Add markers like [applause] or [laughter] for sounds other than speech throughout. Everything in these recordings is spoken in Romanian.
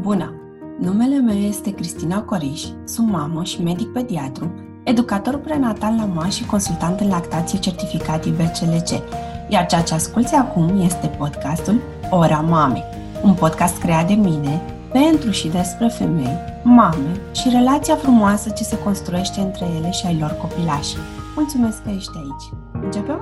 Bună! Numele meu este Cristina Coriș, sunt mamă și medic pediatru, educator prenatal la MA și consultant în lactație certificat IBCLC, iar ceea ce asculți acum este podcastul Ora Mame, un podcast creat de mine pentru și despre femei, mame și relația frumoasă ce se construiește între ele și ai lor copilași. Mulțumesc că ești aici! Începem?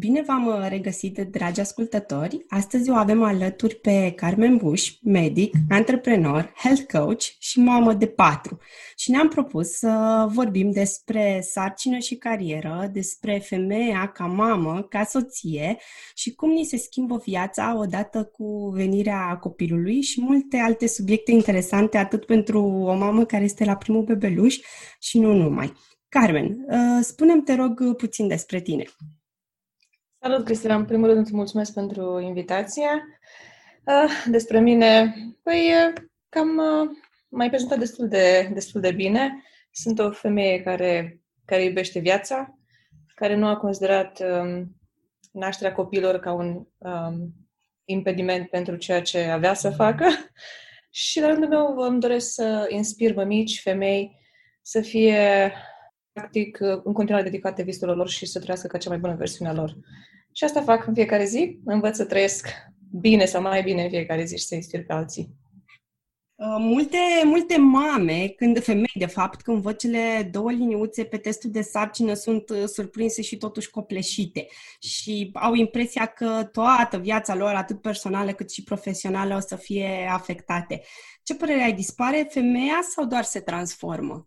Bine v-am uh, regăsit, dragi ascultători! Astăzi o avem alături pe Carmen Bush, medic, antreprenor, health coach și mamă de patru. Și ne-am propus să vorbim despre sarcină și carieră, despre femeia ca mamă, ca soție și cum ni se schimbă viața odată cu venirea copilului și multe alte subiecte interesante, atât pentru o mamă care este la primul bebeluș și nu numai. Carmen, uh, spune-mi, te rog, puțin despre tine. Salut, Cristina! În primul rând îți mulțumesc pentru invitație. Uh, despre mine, păi uh, cam uh, mai prezentat destul de, destul de bine. Sunt o femeie care, care iubește viața, care nu a considerat um, nașterea copilor ca un um, impediment pentru ceea ce avea să facă. [laughs] Și la rândul meu îmi doresc să inspir mămici, femei, să fie practic în continuare dedicate visurilor lor și să trăiască ca cea mai bună versiune a lor. Și asta fac în fiecare zi, învăț să trăiesc bine sau mai bine în fiecare zi și să inspir pe alții. Uh, multe, multe mame, când femei de fapt, când văd cele două liniuțe pe testul de sarcină, sunt uh, surprinse și totuși copleșite și au impresia că toată viața lor, atât personală cât și profesională, o să fie afectate. Ce părere ai? Dispare femeia sau doar se transformă?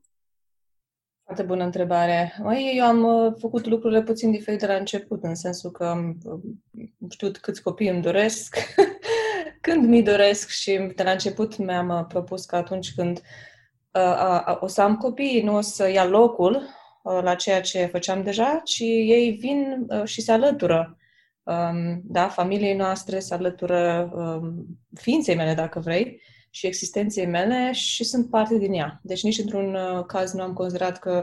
Foarte bună întrebare. Măi, eu am uh, făcut lucrurile puțin diferite la început, în sensul că am uh, știut câți copii îmi doresc, [laughs] când mi doresc și de la început mi-am uh, propus că atunci când uh, uh, o să am copii, nu o să ia locul uh, la ceea ce făceam deja, ci ei vin uh, și se alătură um, da, familiei noastre, se alătură um, ființei mele, dacă vrei, și existenței mele și sunt parte din ea. Deci nici într-un uh, caz nu am considerat că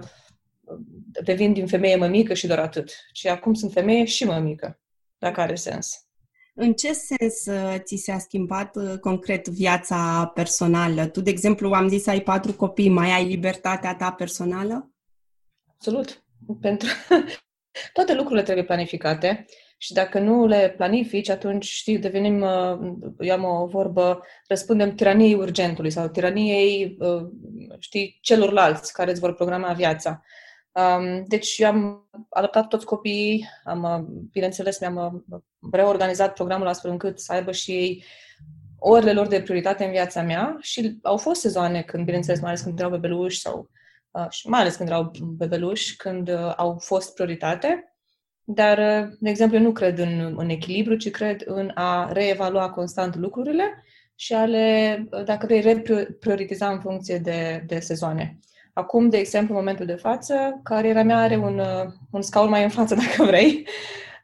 uh, devin din femeie mămică și doar atât. Și acum sunt femeie și mămică, dacă are sens. În ce sens uh, ți s-a schimbat concret viața personală? Tu, de exemplu, am zis ai patru copii, mai ai libertatea ta personală? Absolut. Pentru [laughs] toate lucrurile trebuie planificate și dacă nu le planifici, atunci, știi, devenim, uh, eu am o vorbă, răspundem tiraniei urgentului sau tiraniei, uh, știi, celorlalți care îți vor programa viața. Um, deci eu am adaptat toți copiii, am, uh, bineînțeles, mi-am reorganizat programul astfel încât să aibă și ei orele lor de prioritate în viața mea și au fost sezoane când, bineînțeles, mai ales când erau bebeluși sau și mai ales când erau bebeluși, când au fost prioritate. Dar, uh, de exemplu, eu nu cred în, în echilibru, ci cred în a reevalua constant lucrurile și a le, uh, dacă vrei, reprioritiza în funcție de, de sezoane. Acum, de exemplu, în momentul de față, cariera mea are un, uh, un scaun mai în față, [laughs] dacă vrei.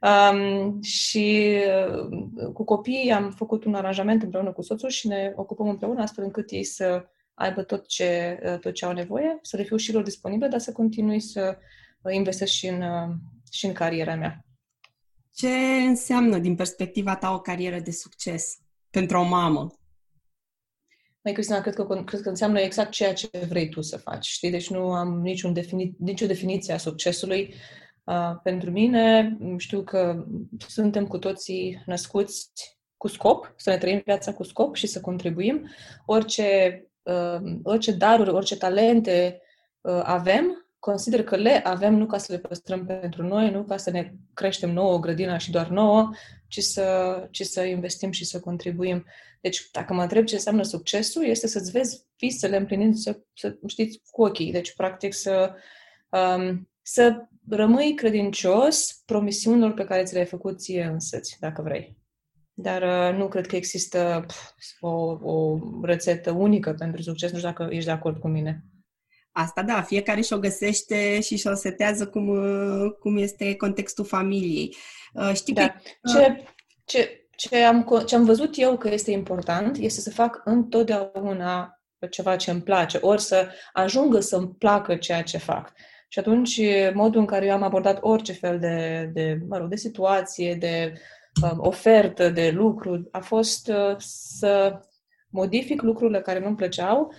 Um, și uh, cu copiii am făcut un aranjament împreună cu soțul și ne ocupăm împreună astfel încât ei să aibă tot ce, tot ce au nevoie, să le fiu și lor disponibile, dar să continui să investesc și în, și în cariera mea. Ce înseamnă, din perspectiva ta, o carieră de succes pentru o mamă? Mai Cristina, cred că, cred că înseamnă exact ceea ce vrei tu să faci, știi? Deci nu am niciun defini- nicio definiție a succesului. Uh, pentru mine, știu că suntem cu toții născuți cu scop, să ne trăim viața cu scop și să contribuim. Orice, uh, orice daruri, orice talente uh, avem, consider că le avem nu ca să le păstrăm pentru noi, nu ca să ne creștem nouă grădina și doar nouă, ci să, ci să investim și să contribuim. Deci, dacă mă întreb ce înseamnă succesul, este să-ți vezi visele împlinind, să, să știți, cu ochii. Deci, practic, să, um, să rămâi credincios promisiunilor pe care ți le-ai făcut ție însăți, dacă vrei. Dar uh, nu cred că există pf, o, o rețetă unică pentru succes. Nu știu dacă ești de acord cu mine. Asta da, fiecare și-o găsește și și-o setează cum, cum este contextul familiei. Uh, știi da. că... Ce, ce, ce, am, ce am văzut eu că este important este să fac întotdeauna ceva ce îmi place, ori să ajungă să-mi placă ceea ce fac. Și atunci, modul în care eu am abordat orice fel de, de, mă rog, de situație, de um, ofertă de lucru a fost uh, să modific lucrurile care nu-mi plăceau,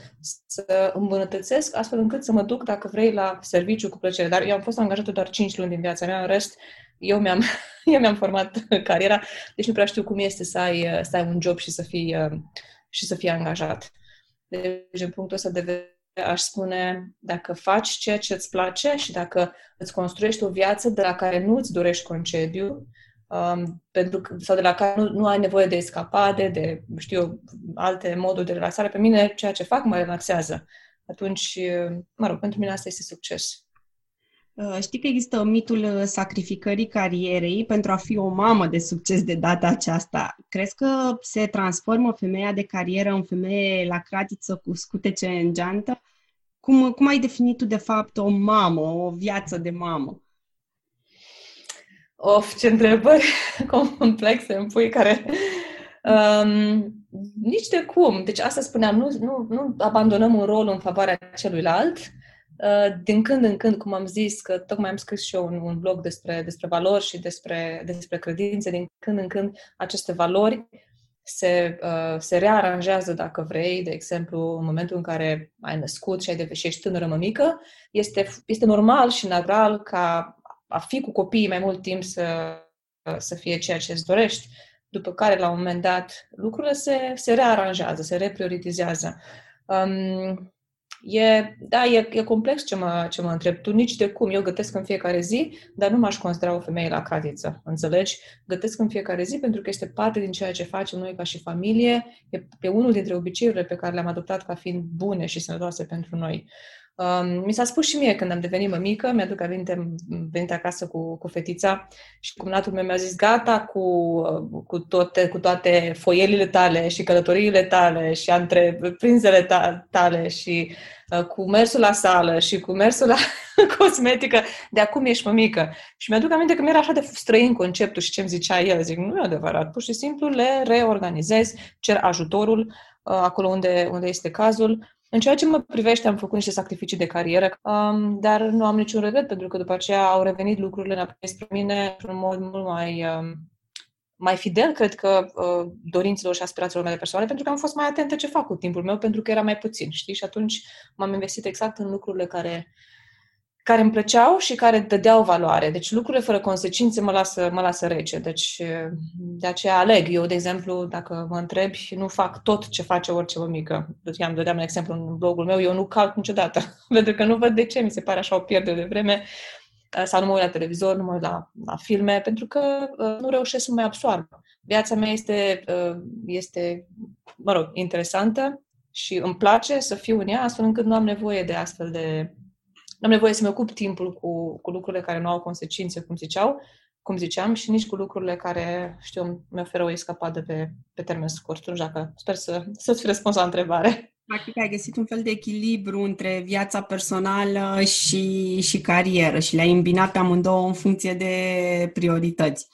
să îmbunătățesc astfel încât să mă duc, dacă vrei, la serviciu cu plăcere. Dar eu am fost angajată doar 5 luni din viața mea, în rest eu mi-am, [laughs] eu mi-am format [laughs] cariera, deci nu prea știu cum este să ai, să ai un job și să fii, și să fii angajat. Deci, din punctul ăsta de vedere, aș spune, dacă faci ceea ce îți place și dacă îți construiești o viață de la care nu îți dorești concediu, um, pentru că, sau de la care nu, nu ai nevoie de escapade, de, știu alte moduri de relaxare, pe mine ceea ce fac mă relaxează. Atunci, mă rog, pentru mine asta este succes. Uh, știi că există mitul uh, sacrificării carierei pentru a fi o mamă de succes de data aceasta. Crezi că se transformă femeia de carieră în femeie la cratiță cu scutece în geantă? Cum, cum ai definit tu, de fapt, o mamă, o viață de mamă? Of, ce întrebări [laughs] complexe îmi pui care... Um, nici de cum. Deci asta spuneam, nu, nu, nu abandonăm un rol în favoarea celuilalt, Uh, din când în când, cum am zis, că tocmai am scris și eu un, un blog despre, despre valori și despre, despre credințe, din când în când aceste valori se, uh, se rearanjează, dacă vrei, de exemplu, în momentul în care ai născut și ai devenit și ești tânără mămică, este, este normal și natural ca a fi cu copiii mai mult timp să, să fie ceea ce îți dorești, după care, la un moment dat, lucrurile se, se rearanjează, se reprioritizează. Um, E, da, e, e complex ce mă, ce mă întreb. Tu nici de cum. Eu gătesc în fiecare zi, dar nu m-aș considera o femeie la cratiță. Înțelegi? Gătesc în fiecare zi pentru că este parte din ceea ce facem noi ca și familie. E, e unul dintre obiceiurile pe care le-am adoptat ca fiind bune și sănătoase pentru noi. Um, mi s-a spus și mie când am devenit mămică, mi-aduc aminte, venit acasă cu, cu fetița și cumnatul meu mi-a zis, gata cu, cu, toate, cu toate foielile tale și călătoriile tale și întreprinzele ta, tale și uh, cu mersul la sală și cu mersul la [laughs] cosmetică, de acum ești mămică. Și mi-aduc aminte că mi-era așa de străin conceptul și ce-mi zicea el. Zic, nu e adevărat, pur și simplu le reorganizez, cer ajutorul uh, acolo unde, unde este cazul în ceea ce mă privește, am făcut niște sacrificii de carieră, um, dar nu am niciun regret, pentru că după aceea au revenit lucrurile înapoi spre mine într-un mod mult mai, um, mai fidel, cred că, uh, dorințelor și aspirațiilor mele personale, pentru că am fost mai atentă ce fac cu timpul meu, pentru că era mai puțin, știi? Și atunci m-am investit exact în lucrurile care care îmi plăceau și care dădeau valoare. Deci lucrurile fără consecințe mă lasă, mă lasă rece. Deci de aceea aleg. Eu, de exemplu, dacă mă întrebi, nu fac tot ce face orice mică. Deci am dădeam un exemplu în blogul meu, eu nu calc niciodată. [laughs] pentru că nu văd de ce, mi se pare așa o pierdere de vreme sau nu mă uit la televizor, nu mă uit la, la filme, pentru că uh, nu reușesc să mă mai absorb. Viața mea este, uh, este, mă rog, interesantă și îmi place să fiu în ea, astfel încât nu am nevoie de astfel de nu am nevoie să-mi ocup timpul cu, cu lucrurile care nu au consecințe, cum ziceau, cum ziceam, și nici cu lucrurile care, știu, mi oferă o escapadă pe, pe termen scurt. Nu știu dacă, sper să, să-ți fi răspuns la întrebare. Practic ai găsit un fel de echilibru între viața personală și, și carieră și le-ai îmbinat pe amândouă în funcție de priorități.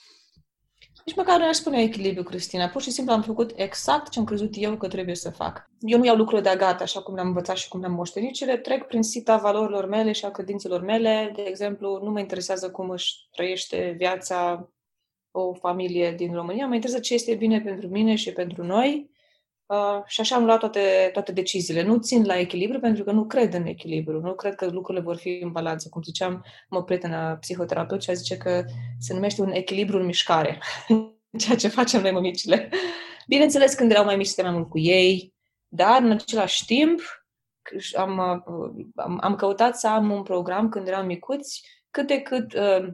Nici măcar nu aș spune echilibru, Cristina. Pur și simplu am făcut exact ce am crezut eu că trebuie să fac. Eu nu iau lucrurile de gata, așa cum le-am învățat și cum le-am moștenit, ci le trec prin sita valorilor mele și a credințelor mele. De exemplu, nu mă interesează cum își trăiește viața o familie din România, mă interesează ce este bine pentru mine și pentru noi Uh, și așa am luat toate, toate deciziile. Nu țin la echilibru pentru că nu cred în echilibru. Nu cred că lucrurile vor fi în balanță. Cum ziceam, mă prietenă psihoterapeut și a zice că se numește un echilibru în mișcare. [laughs] Ceea ce facem noi mămicile. Bineînțeles, când erau mai mici, mai mult cu ei, dar în același timp am, uh, am, am căutat să am un program când eram micuți cât de cât uh,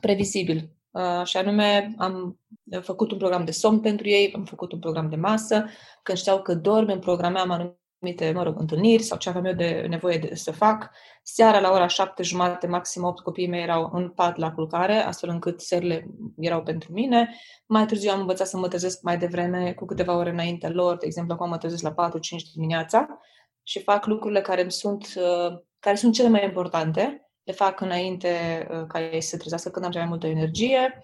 previzibil. Uh, și anume am făcut un program de somn pentru ei, am făcut un program de masă, când știau că dorm, îmi programam anumite, mă rog, întâlniri sau ce aveam eu de nevoie de, să fac. Seara la ora șapte jumate, maxim opt copiii mei erau în pat la culcare, astfel încât serile erau pentru mine. Mai târziu am învățat să mă trezesc mai devreme, cu câteva ore înainte lor, de exemplu, acum mă trezesc la 4-5 dimineața și fac lucrurile care îmi sunt, uh, care sunt cele mai importante le fac înainte uh, ca ei să se trezească când am cea mai multă energie.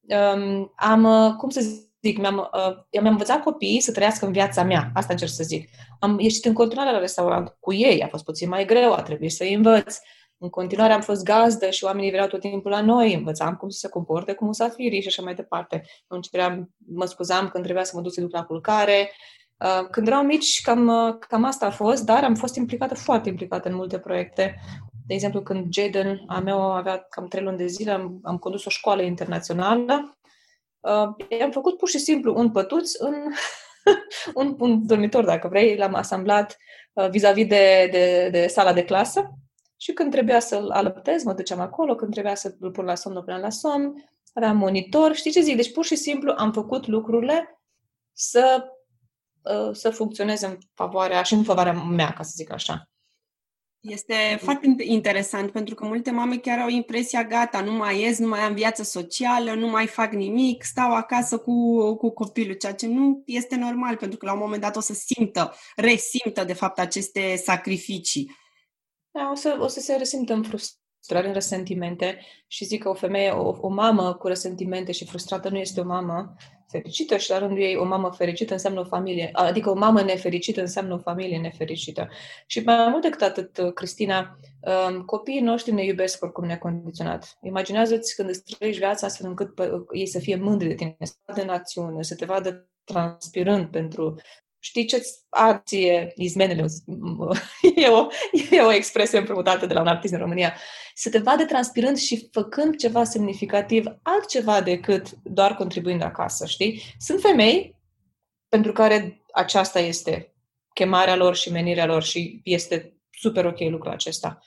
Um, am, uh, cum să zic, mi-am, uh, mi-am învățat copiii să trăiască în viața mea. Asta încerc să zic. Am ieșit în continuare la restaurant cu ei, a fost puțin mai greu, a trebuit să-i învăț. În continuare am fost gazdă și oamenii vreau tot timpul la noi, învățam cum să se comporte cu musafirii și așa mai departe. Atunci trebuia, mă scuzam când trebuia să mă duc să duc la culcare. Uh, când eram mici, cam, uh, cam asta a fost, dar am fost implicată, foarte implicată în multe proiecte. De exemplu, când Jaden, a meu, avea cam trei luni de zile, am, am condus o școală internațională. Uh, am făcut pur și simplu un pătuț în [laughs] un, un dormitor, dacă vrei, l-am asamblat uh, vis-a-vis de, de, de sala de clasă și când trebuia să-l alăptez, mă duceam acolo, când trebuia să-l pun la somn, o la somn, aveam monitor, știi ce zic? Deci pur și simplu am făcut lucrurile să, uh, să funcționeze în favoarea și în favoarea mea, ca să zic așa. Este foarte interesant pentru că multe mame chiar au impresia, gata, nu mai ies, nu mai am viață socială, nu mai fac nimic, stau acasă cu, cu copilul, ceea ce nu este normal pentru că la un moment dat o să simtă, resimtă de fapt aceste sacrificii. Da, o să, o să se resimtă în frustrare, în resentimente și zic că o femeie, o, o mamă cu resentimente și frustrată nu este o mamă fericită și la rândul ei o mamă fericită înseamnă o familie, adică o mamă nefericită înseamnă o familie nefericită. Și mai mult decât atât, Cristina, um, copiii noștri ne iubesc oricum necondiționat. Imaginează-ți când îți trăiești viața astfel încât ei să fie mândri de tine, să vadă națiune, să te vadă transpirând pentru știi ce-ți arție izmenele? E o, e o expresie împrumutată de la un artist în România. Să te vadă transpirând și făcând ceva semnificativ, altceva decât doar contribuind acasă, știi? Sunt femei pentru care aceasta este chemarea lor și menirea lor și este super ok lucrul acesta.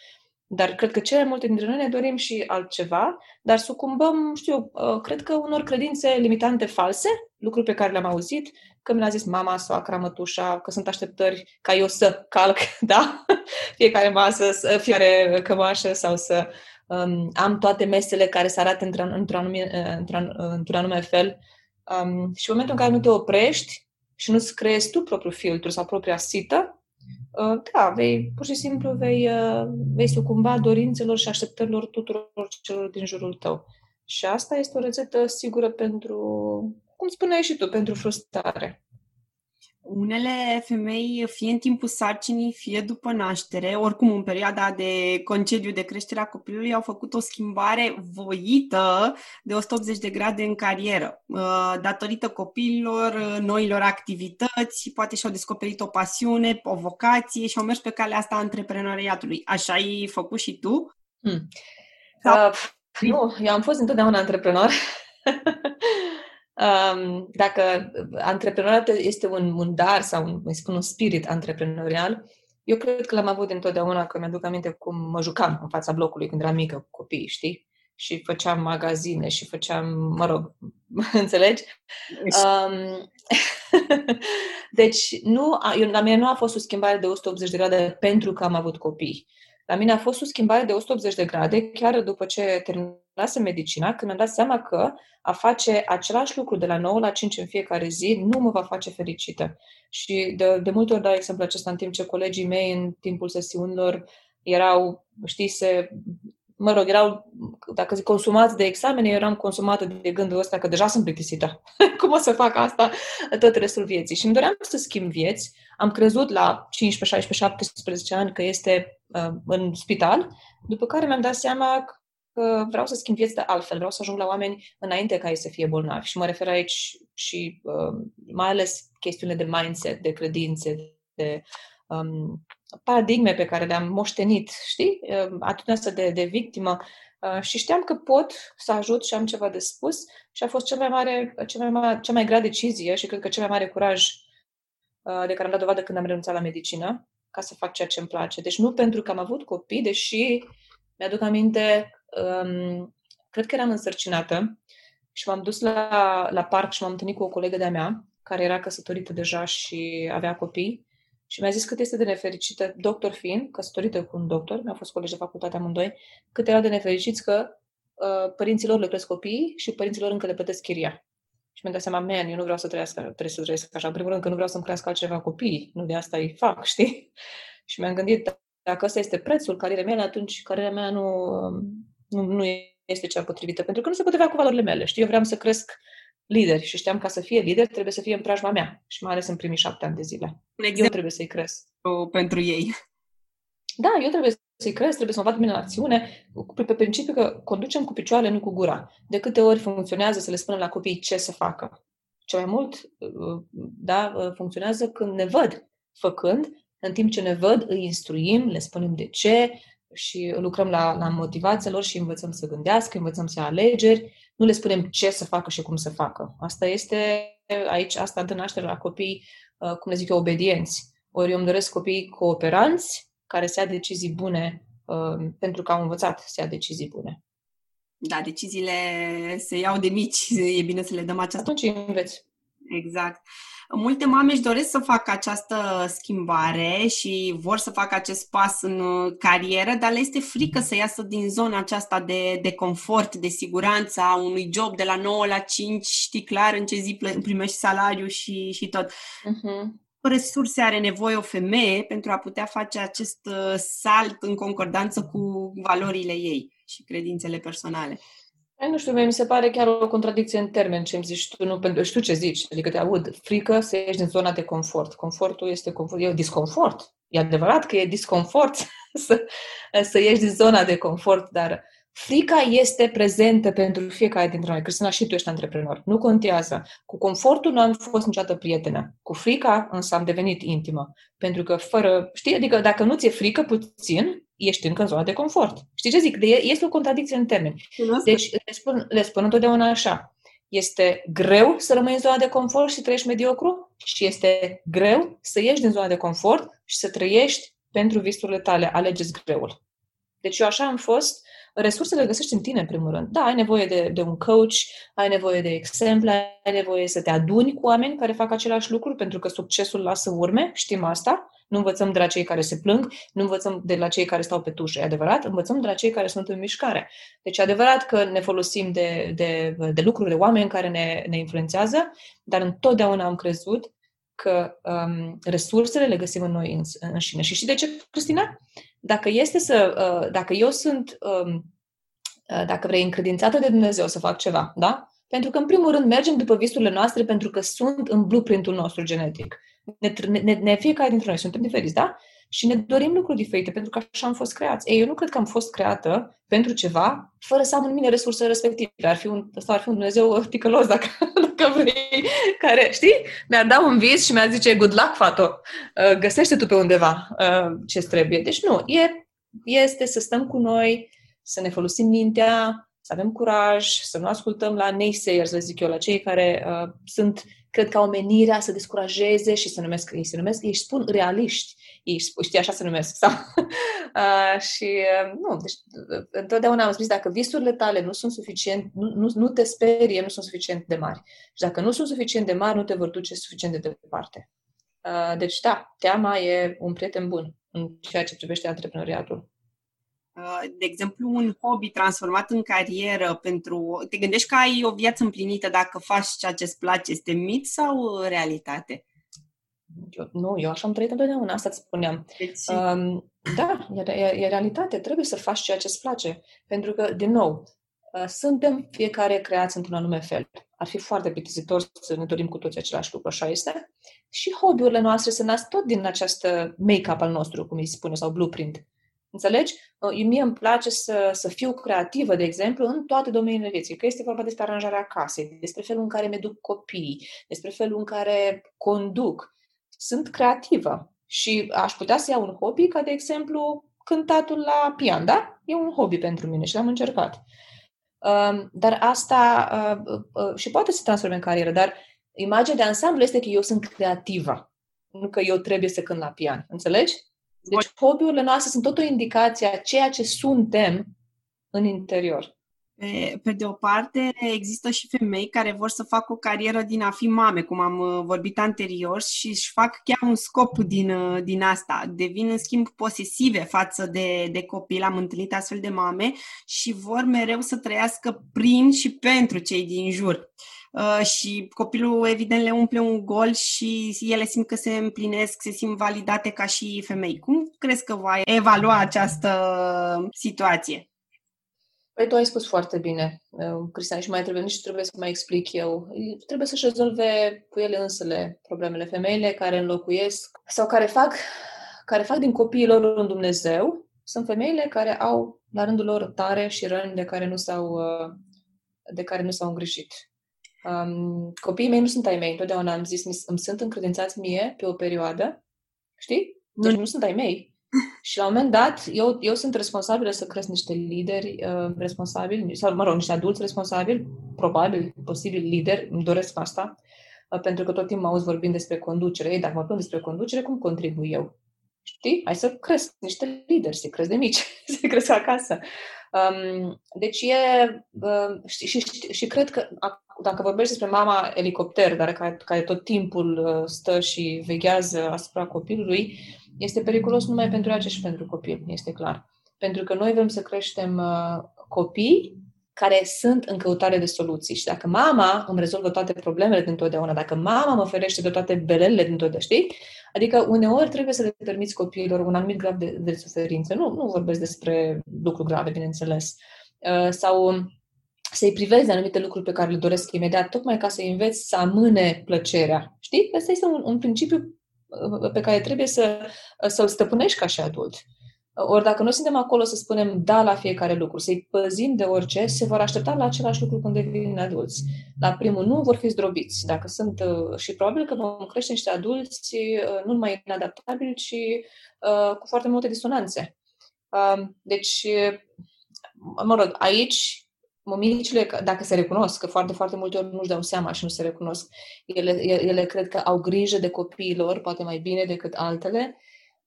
Dar cred că cele multe dintre noi ne dorim și altceva, dar sucumbăm, știu, uh, cred că unor credințe limitante false, lucruri pe care le-am auzit, că mi-a zis mama, soacra, mătușa, că sunt așteptări ca eu să calc, [laughs] da? Fiecare masă, fiecare cămașă sau să um, am toate mesele care să arate într-un, într-un, anume, uh, într-un, într-un anume fel. Um, și în momentul în care nu te oprești și nu-ți creezi tu propriul filtru sau propria sită, Uh, da, vei, pur și simplu vei, uh, vei sucumba dorințelor și așteptărilor tuturor celor din jurul tău. Și asta este o rețetă sigură pentru, cum spuneai și tu, pentru frustrare. Unele femei, fie în timpul sarcinii, fie după naștere, oricum în perioada de concediu de creștere a copilului, au făcut o schimbare voită de 180 de grade în carieră. Uh, datorită copiilor, uh, noilor activități, poate și-au descoperit o pasiune, o vocație și au mers pe calea asta a antreprenoriatului. Așa ai făcut și tu? Hmm. Sau... Uh, nu, eu am fost întotdeauna antreprenor. [laughs] Um, dacă antreprenoriatul este un, un dar sau, un, mai spun, un spirit antreprenorial, eu cred că l-am avut întotdeauna, că mi-aduc aminte cum mă jucam în fața blocului când eram mică cu copii, știi? Și făceam magazine și făceam, mă rog, [laughs] înțelegi? Um, [laughs] deci, nu, eu, la mine nu a fost o schimbare de 180 de grade pentru că am avut copii. La mine a fost o schimbare de 180 de grade chiar după ce terminase medicina, când mi-am dat seama că a face același lucru de la 9 la 5 în fiecare zi nu mă va face fericită. Și de, de multe ori dau exemplu acesta în timp ce colegii mei în timpul sesiunilor erau, știi, se mă rog, erau, dacă zic, consumați de examene, eu eram consumată de gândul ăsta că deja sunt plictisită. [laughs] Cum o să fac asta tot restul vieții? Și îmi doream să schimb vieți. Am crezut la 15, 16, 17 ani că este uh, în spital, după care mi-am dat seama că vreau să schimb vieți de altfel, vreau să ajung la oameni înainte ca ei să fie bolnavi. Și mă refer aici și uh, mai ales chestiunile de mindset, de credințe, de um, paradigme pe care le-am moștenit, știi? Uh, atitudinea asta de, de victimă. Uh, și știam că pot să ajut și am ceva de spus și a fost cea mai mare, cea mai, mare, cea mai grea decizie și cred că cel mai mare curaj uh, de care am dat dovadă când am renunțat la medicină ca să fac ceea ce îmi place. Deci nu pentru că am avut copii, deși mi-aduc aminte um, cred că eram însărcinată și m-am dus la, la parc și m-am întâlnit cu o colegă de-a mea, care era căsătorită deja și avea copii. Și mi-a zis cât este de nefericită, doctor fiind, căsătorită cu un doctor, mi-a fost colegi de facultate amândoi, cât erau de nefericiți că uh, părinților le cresc copii și părinților încă le plătesc chiria. Și mi-am dat seama, man, eu nu vreau să trăiască, trebuie să trăiesc așa. În primul rând că nu vreau să-mi crească altceva copii, nu de asta îi fac, [laughs] știi? Și mi-am gândit, dacă ăsta este prețul carierei mele, atunci cariera mea nu, nu, nu este cea potrivită, pentru că nu se potrivea cu valorile mele. Știi, eu vreau să cresc lideri și știam ca să fie lider trebuie să fie în preajma mea și mai ales în primii șapte ani de zile. Un exemplu eu trebuie să-i cresc. Pentru ei. Da, eu trebuie să-i cresc, trebuie să mă vadă bine în acțiune, pe, pe principiu că conducem cu picioarele, nu cu gura. De câte ori funcționează să le spunem la copii ce să facă? Cel mai mult, da, funcționează când ne văd făcând, în timp ce ne văd, îi instruim, le spunem de ce și lucrăm la, la motivația lor și învățăm să gândească, învățăm să ia alegeri, nu le spunem ce să facă și cum să facă. Asta este aici, asta dă naștere la copii, uh, cum le zic eu, obedienți. Ori eu îmi doresc copii cooperanți care să ia decizii bune uh, pentru că au învățat să ia decizii bune. Da, deciziile se iau de mici, e bine să le dăm această... Atunci înveți. Exact. Multe mame își doresc să facă această schimbare și vor să facă acest pas în uh, carieră, dar le este frică să iasă din zona aceasta de, de confort, de siguranță a unui job de la 9 la 5, știi clar în ce zi primești salariu și, și tot. Uh-huh. Resurse are nevoie o femeie pentru a putea face acest uh, salt în concordanță cu valorile ei și credințele personale. Ai, nu știu, mie mi se pare chiar o contradicție în termen ce îmi zici tu, nu, pentru știu ce zici, adică te aud, frică să ieși din zona de confort. Confortul este confort, e disconfort. E adevărat că e disconfort [laughs] să, să ieși din zona de confort, dar frica este prezentă pentru fiecare dintre noi. Cristina, și tu ești antreprenor. Nu contează. Cu confortul nu am fost niciodată prietenă. Cu frica însă am devenit intimă. Pentru că fără, știi, adică dacă nu ți-e frică puțin, ești încă în zona de confort. Știi ce zic? De, este o contradicție în termeni. Deci le spun, le spun întotdeauna așa. Este greu să rămâi în zona de confort și să trăiești mediocru și este greu să ieși din zona de confort și să trăiești pentru visurile tale. Alegeți greul. Deci eu așa am fost resursele le găsești în tine, în primul rând. Da, ai nevoie de, de un coach, ai nevoie de exemple, ai nevoie să te aduni cu oameni care fac același lucru, pentru că succesul lasă urme, știm asta. Nu învățăm de la cei care se plâng, nu învățăm de la cei care stau pe tușă, e adevărat, învățăm de la cei care sunt în mișcare. Deci e adevărat că ne folosim de, de, de lucruri, de oameni care ne, ne influențează, dar întotdeauna am crezut că um, resursele le găsim în noi înșine. Și știi de ce, Cristina? Dacă este să, uh, dacă eu sunt, um, uh, dacă vrei, încredințată de Dumnezeu să fac ceva, da? Pentru că, în primul rând, mergem după visurile noastre pentru că sunt în blueprintul nostru genetic. Ne, ne, ne fiecare dintre noi suntem diferiți, da? și ne dorim lucruri diferite, pentru că așa am fost creați. Ei, eu nu cred că am fost creată pentru ceva fără să am în mine resursele respective. Ar fi un, asta ar fi un Dumnezeu ticălos, dacă, [laughs] dacă vrei, care, știi, mi-ar da un vis și mi-ar zice, good luck, fato, uh, găsește tu pe undeva uh, ce trebuie. Deci nu, e, este să stăm cu noi, să ne folosim mintea, să avem curaj, să nu ascultăm la naysayers, să zic eu, la cei care uh, sunt, cred că au menirea să descurajeze și să numesc, ei se numesc, ei spun realiști ei știi, așa se numesc. Sau, [laughs] uh, și uh, nu, deci întotdeauna am spus, dacă visurile tale nu sunt suficient, nu, nu, nu te sperie, nu sunt suficient de mari. Și dacă nu sunt suficient de mari, nu te vor duce suficient de departe. Uh, deci da, teama e un prieten bun în ceea ce privește antreprenoriatul de exemplu, un hobby transformat în carieră pentru... Te gândești că ai o viață împlinită dacă faci ceea ce îți place? Este mit sau realitate? Eu, nu, eu așa am trăit întotdeauna, asta îți spuneam. Deci... Um, da, e, e, e realitate, trebuie să faci ceea ce îți place. Pentru că, din nou, uh, suntem fiecare creați într-un anume fel. Ar fi foarte plictisitor să ne dorim cu toți același lucru, așa este. Și hobby-urile noastre se nasc tot din această make-up al nostru, cum îi spune, sau blueprint. Înțelegi? Uh, mie îmi place să, să fiu creativă, de exemplu, în toate domeniile vieții. Că este vorba despre aranjarea casei, despre felul în care mi-educ copiii, despre felul în care conduc, sunt creativă și aș putea să iau un hobby, ca de exemplu cântatul la pian, da? E un hobby pentru mine și l-am încercat. Um, dar asta uh, uh, și poate să se transforme în carieră, dar imaginea de ansamblu este că eu sunt creativă, nu că eu trebuie să cânt la pian. Înțelegi? Deci hobby-urile noastre sunt tot o indicație a ceea ce suntem în interior. Pe, pe de o parte, există și femei care vor să facă o carieră din a fi mame, cum am uh, vorbit anterior, și își fac chiar un scop din, uh, din asta. Devin, în schimb, posesive față de, de copil. Am întâlnit astfel de mame și vor mereu să trăiască prin și pentru cei din jur. Uh, și copilul, evident, le umple un gol și ele simt că se împlinesc, se simt validate ca și femei. Cum crezi că va evalua această situație? Păi tu ai spus foarte bine, uh, Cristian, și mai trebuie, nici trebuie să mai explic eu. Trebuie să-și rezolve cu ele însele problemele. Femeile care înlocuiesc sau care fac, care fac din copiii lor un Dumnezeu, sunt femeile care au, la rândul lor, tare și răni de care nu s-au, uh, de care nu s-au îngrijit. Um, copiii mei nu sunt ai mei. Întotdeauna am zis, îmi sunt încredințați mie pe o perioadă. Știi? Deci nu, nu sunt ai mei. [laughs] Și la un moment dat, eu, eu sunt responsabilă să cresc niște lideri uh, responsabili, sau, mă rog, niște adulți responsabili, probabil, posibil lideri, îmi doresc asta, uh, pentru că tot timpul mă auzi vorbind despre conducere. Ei, dacă mă plâng despre conducere, cum contribui eu? Știi? Hai să cresc niște lideri, să cresc de mici, [laughs] să cresc acasă. Um, deci e, uh, și, și, și cred că dacă vorbești despre mama elicopter, dar care, care tot timpul uh, stă și veghează asupra copilului, este periculos numai pentru ea, și pentru copil, este clar. Pentru că noi vrem să creștem uh, copii care sunt în căutare de soluții. Și dacă mama îmi rezolvă toate problemele din totdeauna, dacă mama mă ferește de toate belele din totdeauna, știi? Adică uneori trebuie să le permiți copiilor un anumit grad de, de suferință. Nu, nu vorbesc despre lucruri grave, bineînțeles. Uh, sau să-i privezi de anumite lucruri pe care le doresc imediat, tocmai ca să-i înveți să amâne plăcerea. Știi? Asta este un, un principiu uh, pe care trebuie să, uh, să-l stăpânești ca și adult. Ori dacă noi suntem acolo să spunem da la fiecare lucru, să-i păzim de orice, se vor aștepta la același lucru când devin adulți. La primul nu vor fi zdrobiți. Dacă sunt, uh, și probabil că vom crește niște adulți nu numai inadaptabili, ci uh, cu foarte multe disonanțe. Uh, deci, mă rog, aici mămicile, dacă se recunosc, că foarte, foarte multe ori nu-și dau seama și nu se recunosc, ele, ele cred că au grijă de copiilor, poate mai bine decât altele,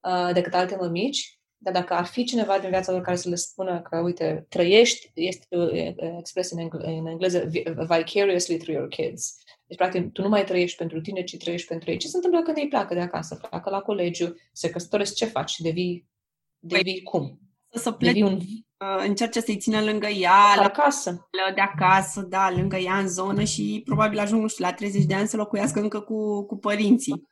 uh, decât alte mămici, dar dacă ar fi cineva din viața lor care să le spună că, uite, trăiești, este expres în, engle- în engleză, vicariously through your kids. Deci, practic, tu nu mai trăiești pentru tine, ci trăiești pentru ei. Ce se întâmplă când ei pleacă de acasă? Pleacă la colegiu, se căsătoresc, ce faci? Devii, devii păi, cum? Să pleci, devii un încerce să-i țină lângă ea, la acasă. de acasă, da, lângă ea în zonă și probabil ajung, nu știu, la 30 de ani să locuiască încă cu, cu părinții.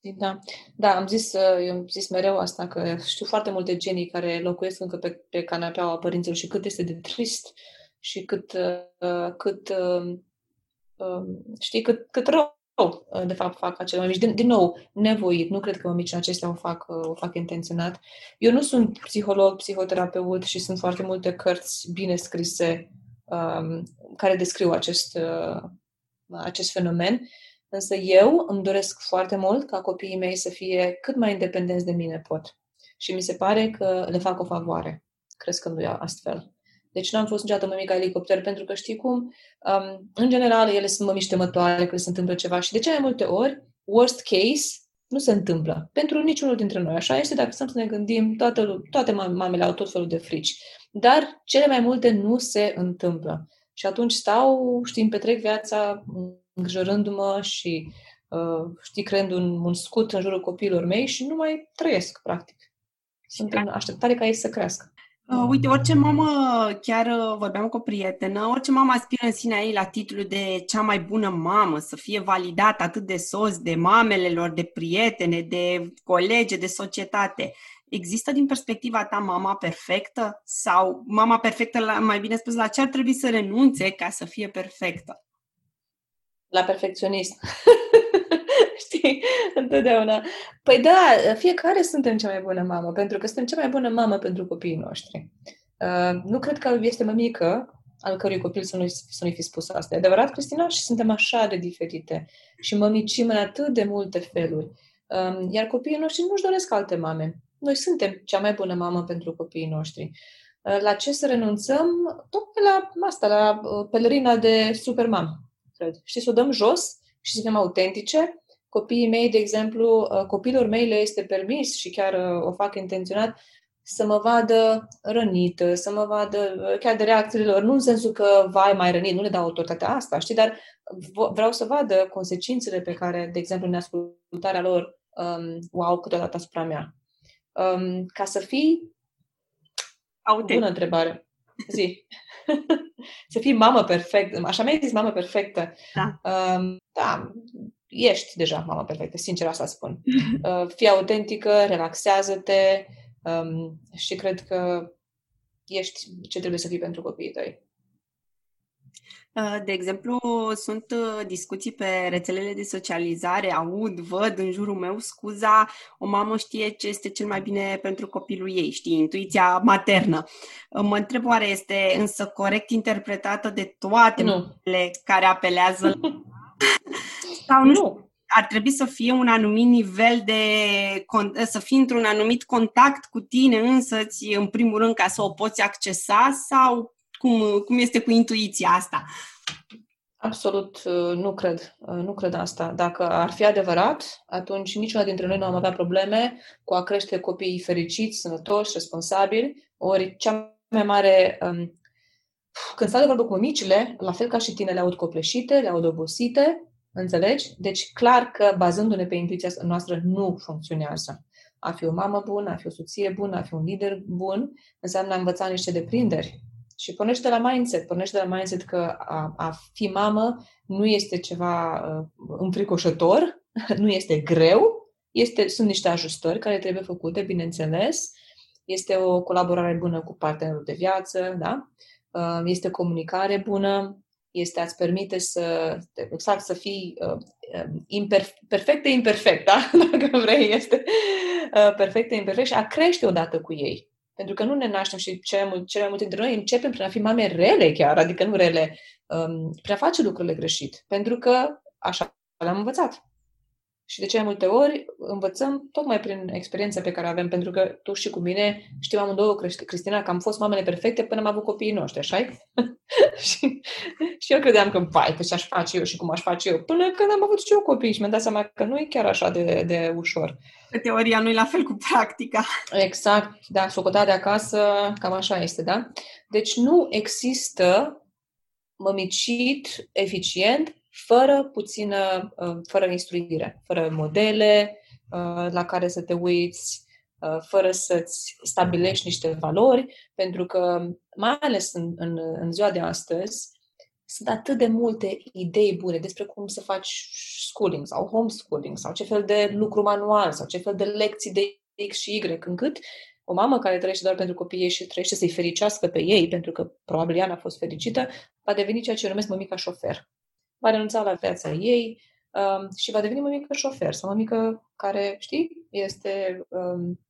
Da, da am zis, uh, eu am zis mereu asta, că știu foarte multe genii care locuiesc încă pe, pe canapeaua părinților și cât este de trist și cât, uh, cât uh, știi, cât, cât rău Uh, de fapt, fac acele mămici. Din, din nou, nevoit. Nu cred că mămicile acestea o fac, uh, o fac intenționat. Eu nu sunt psiholog, psihoterapeut și sunt foarte multe cărți bine scrise um, care descriu acest, uh, acest fenomen. Însă eu îmi doresc foarte mult ca copiii mei să fie cât mai independenți de mine pot. Și mi se pare că le fac o favoare crescându-i astfel. Deci n-am fost niciodată mămica elicopter, pentru că știi cum, um, în general, ele sunt mămici temătoare când se întâmplă ceva și de cele mai multe ori, worst case, nu se întâmplă. Pentru niciunul dintre noi. Așa este dacă stăm să ne gândim, toate, toate mamele au tot felul de frici. Dar cele mai multe nu se întâmplă. Și atunci stau, știi, îmi petrec viața îngrijorându-mă și, uh, știi, creând un, un scut în jurul copiilor mei și nu mai trăiesc, practic. Sunt în așteptare ca ei să crească. Uh, uite, orice mamă, chiar uh, vorbeam cu o prietenă, orice mamă aspiră în sinea ei la titlul de cea mai bună mamă, să fie validată atât de sos, de mamele lor, de prietene, de colege, de societate. Există din perspectiva ta mama perfectă? Sau mama perfectă, la, mai bine spus, la ce ar trebui să renunțe ca să fie perfectă? La perfecționist. [laughs] știi, [laughs] întotdeauna. Păi da, fiecare suntem cea mai bună mamă, pentru că suntem cea mai bună mamă pentru copiii noștri. Uh, nu cred că este mămică al cărui copil să nu-i, să nu fi spus asta. E adevărat, Cristina? Și suntem așa de diferite și mămicim în atât de multe feluri. Um, iar copiii noștri nu-și doresc alte mame. Noi suntem cea mai bună mamă pentru copiii noștri. Uh, la ce să renunțăm? Tocmai la asta, la uh, pelerina de supermam, cred. Știi, să o dăm jos și să fim autentice copiii mei, de exemplu, uh, copilor mei le este permis și chiar uh, o fac intenționat să mă vadă rănită, să mă vadă uh, chiar de reacțiile lor, nu în sensul că vai mai rănit, nu le dau autoritatea asta, știi, dar vreau să vadă consecințele pe care, de exemplu, în ascultarea lor um, o au câteodată asupra mea. Um, ca să fii Autent. Bună întrebare. Zi. [laughs] să fii mamă perfectă. Așa mi-ai zis mamă perfectă. Da. Um, da ești deja mama perfectă, sincer asta spun. [laughs] Uh, fii autentică, relaxează-te um, și cred că ești ce trebuie să fii pentru copiii tăi. Uh, de exemplu, sunt uh, discuții pe rețelele de socializare, aud, văd în jurul meu scuza, o mamă știe ce este cel mai bine pentru copilul ei, știi, intuiția maternă. Uh, mă întreb oare este însă corect interpretată de toate mamele care apelează [laughs] sau nu, nu ar trebui să fie un anumit nivel de, să fii într-un anumit contact cu tine însăți, în primul rând, ca să o poți accesa sau cum, cum este cu intuiția asta? Absolut uh, nu cred. Uh, nu cred asta. Dacă ar fi adevărat, atunci niciuna dintre noi nu am avea probleme cu a crește copiii fericiți, sănătoși, responsabili. Ori cea mai mare... Um, când stau de vorbă cu micile, la fel ca și tine, le aud copleșite, le aud obosite, înțelegi? Deci, clar că, bazându-ne pe intuiția noastră, nu funcționează. A fi o mamă bună, a fi o soție bună, a fi un lider bun, înseamnă a învăța niște deprinderi și pornește la mindset. Pornește la mindset că a, a fi mamă nu este ceva uh, înfricoșător, [laughs] nu este greu, este, sunt niște ajustări care trebuie făcute, bineînțeles. Este o colaborare bună cu partenerul de viață, da? Uh, este comunicare bună, este a-ți permite să, exact, să fii uh, imperf- perfect imperfect, da? [laughs] Dacă vrei, este uh, perfect imperfect și a crește odată cu ei. Pentru că nu ne naștem și cele, mai, cele mai multe dintre noi începem prin a fi mame rele chiar, adică nu rele, um, prin a face lucrurile greșit. Pentru că așa le-am învățat. Și de cele multe ori învățăm tocmai prin experiența pe care o avem, pentru că tu și cu mine știm amândouă, Cristina, că am fost mamele perfecte până am avut copiii noștri, așa [laughs] și, și eu credeam că, vai, pe ce aș face eu și cum aș face eu, până când am avut și eu copii și mi-am dat seama că nu e chiar așa de, de ușor. Că teoria nu e la fel cu practica. Exact, da, socotea de acasă, cam așa este, da? Deci nu există mămicit eficient fără puțină, uh, fără instruire, fără modele uh, la care să te uiți, uh, fără să-ți stabilești niște valori, pentru că, mai ales în, în, în ziua de astăzi, sunt atât de multe idei bune despre cum să faci schooling sau homeschooling sau ce fel de lucru manual sau ce fel de lecții de X și Y, încât o mamă care trăiește doar pentru copiii ei și trăiește să-i fericească pe ei, pentru că probabil ea n-a fost fericită, va deveni ceea ce numesc mămica șofer va renunța la viața ei um, și va deveni mămică șofer sau mămică care, știi, este um,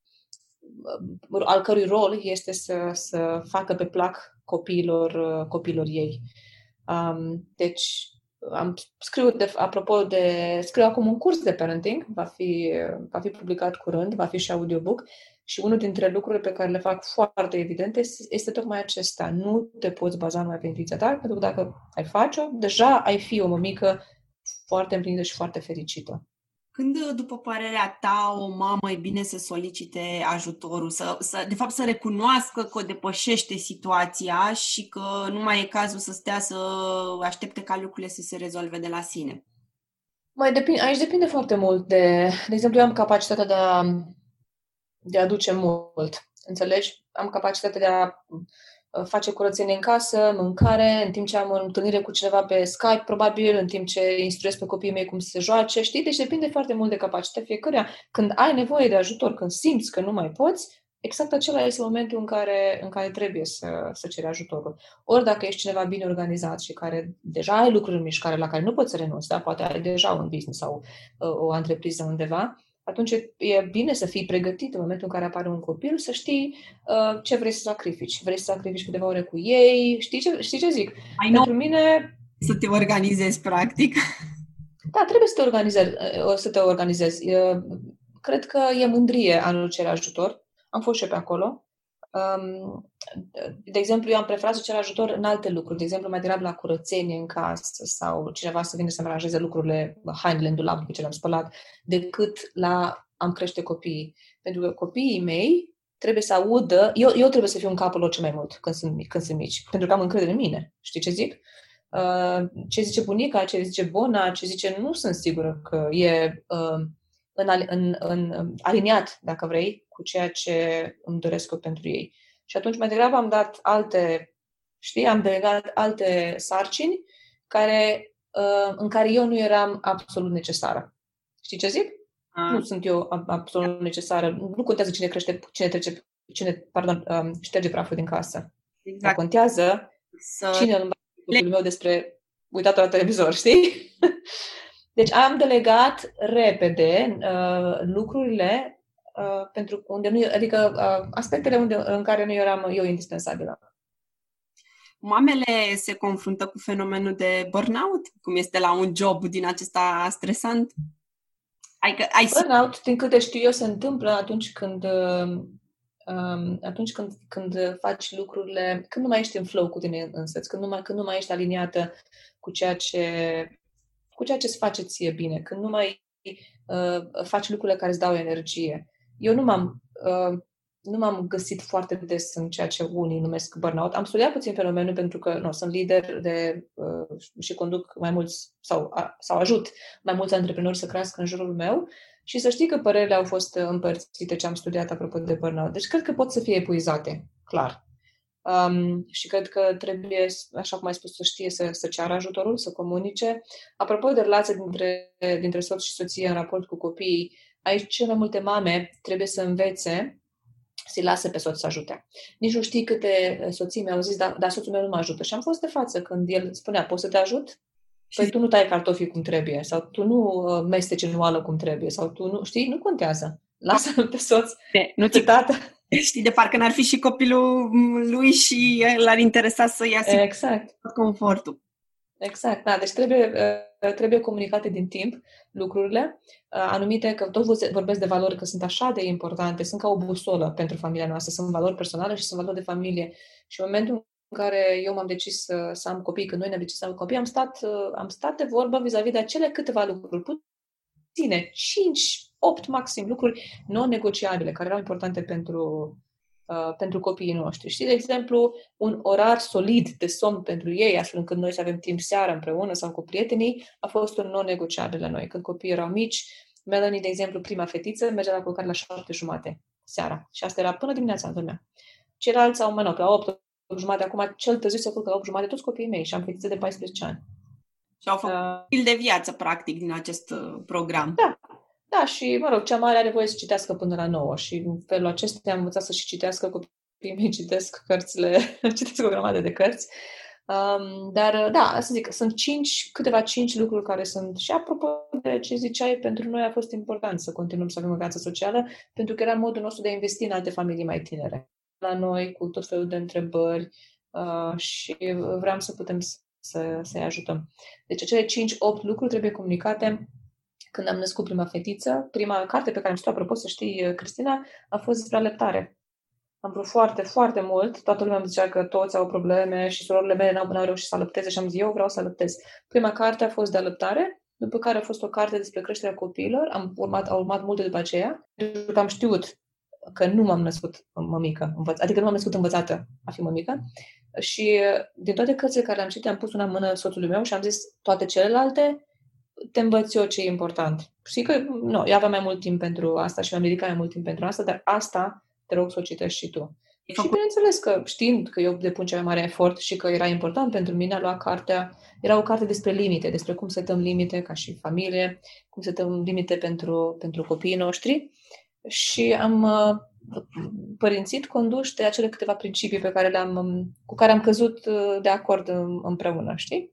al cărui rol este să, să facă pe plac copiilor, copiilor ei. Um, deci, am scriu, de, apropo de, scriu acum un curs de parenting, va fi, va fi publicat curând, va fi și audiobook și unul dintre lucrurile pe care le fac foarte evidente este tocmai acesta. Nu te poți baza numai pe intuiția ta, pentru că dacă ai face-o, deja ai fi o mămică foarte împlinită și foarte fericită. Când, după părerea ta, o mamă e bine să solicite ajutorul, să, să, de fapt să recunoască că o depășește situația și că nu mai e cazul să stea să aștepte ca lucrurile să se rezolve de la sine? Mai depinde, aici depinde foarte mult de... De exemplu, eu am capacitatea de a de a duce mult. Înțelegi? Am capacitatea de a uh, face curățenie în casă, mâncare, în timp ce am o întâlnire cu cineva pe Skype, probabil, în timp ce instruiesc pe copiii mei cum să se joace, știi? Deci depinde foarte mult de capacitatea fiecăruia. Când ai nevoie de ajutor, când simți că nu mai poți, exact acela este momentul în care, în care trebuie să, să ceri ajutorul. Ori dacă ești cineva bine organizat și care deja ai lucruri în mișcare la care nu poți să renunți, da? poate ai deja un business sau uh, o întrepriză undeva, atunci e bine să fii pregătit în momentul în care apare un copil, să știi uh, ce vrei să sacrifici. Vrei să sacrifici câteva ore cu ei, știi ce, știi ce zic? Ai Pentru mine... Să te organizezi, practic. Da, trebuie să te organizezi. Uh, să te organizezi. Uh, cred că e mândrie anul cere ajutor. Am fost și eu pe acolo. Um, de exemplu, eu am preferat să cer ajutor în alte lucruri. De exemplu, mai degrabă la curățenie în casă sau cineva să vină să-mi aranjeze lucrurile, hainele în dulap pe ce le-am spălat, decât la am crește copiii. Pentru că copiii mei trebuie să audă, eu, eu trebuie să fiu în capul lor cel mai mult când sunt, când sunt mici, pentru că am încredere în mine. Știi ce zic? Uh, ce zice bunica, ce zice bona, ce zice, nu sunt sigură că e uh, în, în, în, aliniat, dacă vrei, cu ceea ce îmi doresc eu pentru ei. Și atunci mai degrabă am dat alte, știi, am delegat alte sarcini care, uh, în care eu nu eram absolut necesară. Știi ce zic? A. Nu sunt eu absolut necesară. Nu contează cine crește, cine trece, cine, pardon, um, șterge praful din casă. Exact. Dar contează să... cine îl copilul meu despre uitat la televizor, știi? [laughs] Deci am delegat repede uh, lucrurile uh, pentru unde nu, adică uh, aspectele unde, în care nu eram eu indispensabilă. Mamele se confruntă cu fenomenul de burnout, cum este la un job din acesta stresant? Ai, ai... Burnout, din câte știu eu, se întâmplă atunci când uh, um, atunci când, când faci lucrurile, când nu mai ești în flow cu tine însăți, când nu mai, când nu mai ești aliniată cu ceea ce cu ceea ce îți face ție bine, când nu mai uh, faci lucrurile care îți dau energie. Eu nu m-am, uh, nu m-am găsit foarte des în ceea ce unii numesc burnout. Am studiat puțin fenomenul pentru că nu, sunt lider de, uh, și conduc mai mulți sau, a, sau ajut mai mulți antreprenori să crească în jurul meu și să știi că părerile au fost împărțite ce am studiat apropo de burnout. Deci cred că pot să fie epuizate, clar. Um, și cred că trebuie, așa cum ai spus, să știe să, să ceară ajutorul, să comunice. Apropo de relația dintre, dintre soț și soție în raport cu copiii, aici cele mai multe mame trebuie să învețe să-i lasă pe soț să ajute. Nici nu știi câte soții mi-au zis, dar, dar soțul meu nu mă ajută. Și am fost de față când el spunea, poți să te ajut? Păi tu nu tai cartofii cum trebuie, sau tu nu uh, mesteci în oală cum trebuie, sau tu nu, știi, nu contează. Lasă-l pe soț, de, nu te tată. Știi, de parcă n-ar fi și copilul lui și l-ar interesa să ia exact. confortul. Exact, da. Deci trebuie, uh, trebuie comunicate din timp lucrurile, uh, anumite, că tot vorbesc de valori că sunt așa de importante, sunt ca o busolă pentru familia noastră, sunt valori personale și sunt valori de familie. Și în momentul în care eu m-am decis să, să am copii, când noi ne-am decis să am copii, am stat, uh, am stat de vorbă vis-a-vis de acele câteva lucruri, puține, 5, 8 maxim lucruri non-negociabile, care erau importante pentru, uh, pentru copiii noștri. Știi, de exemplu, un orar solid de somn pentru ei, astfel încât noi să avem timp seara împreună sau cu prietenii, a fost un non-negociabil la noi. Când copiii erau mici, Melanie, de exemplu, prima fetiță, mergea la culcare la șapte jumate seara. Și asta era până dimineața, dormea. Ceilalți au, mă rog, la 8 jumate, acum cel târziu se culcă la 8 jumate, toți copiii mei și am fetițe de 14 ani. Și au făcut uh, de viață, practic, din acest uh, program. Da, da, și, mă rog, cea mare are voie să citească până la 9 și în felul acesta am învățat să și citească copiii mei, citesc cărțile, [laughs] citesc o grămadă de cărți. Um, dar, da, să zic, sunt cinci, câteva cinci lucruri care sunt. Și apropo de ce ziceai, pentru noi a fost important să continuăm să avem o viață socială, pentru că era modul nostru de a investi în alte familii mai tinere la noi cu tot felul de întrebări uh, și vreau să putem să, să-i ajutăm. Deci acele 5-8 lucruri trebuie comunicate când am născut prima fetiță. Prima carte pe care am citit apropo, să știi, Cristina, a fost despre aleptare. Am vrut foarte, foarte mult. Toată lumea îmi zicea că toți au probleme și surorile mele n-au, n-au reușit să alăpteze și am zis, eu vreau să alăptez. Prima carte a fost de alăptare, după care a fost o carte despre creșterea copiilor. Am urmat, au urmat multe după aceea, pentru că am știut că nu m-am născut mămică, învăț- adică nu m-am născut învățată a fi mămică. Și din toate cărțile care le-am citit, am pus una în mână soțului meu și am zis toate celelalte, te învăț eu ce e important. Știi că, nu, eu aveam mai mult timp pentru asta și mi-am dedicat mai mult timp pentru asta, dar asta te rog să o citești și tu. Și bineînțeles că știind că eu depun cel mai mare efort și că era important pentru mine a lua cartea, era o carte despre limite, despre cum setăm limite ca și familie, cum setăm limite pentru, pentru copiii noștri și am uh, părințit conduși de acele câteva principii pe care le-am, um, cu care am căzut uh, de acord împreună, știi?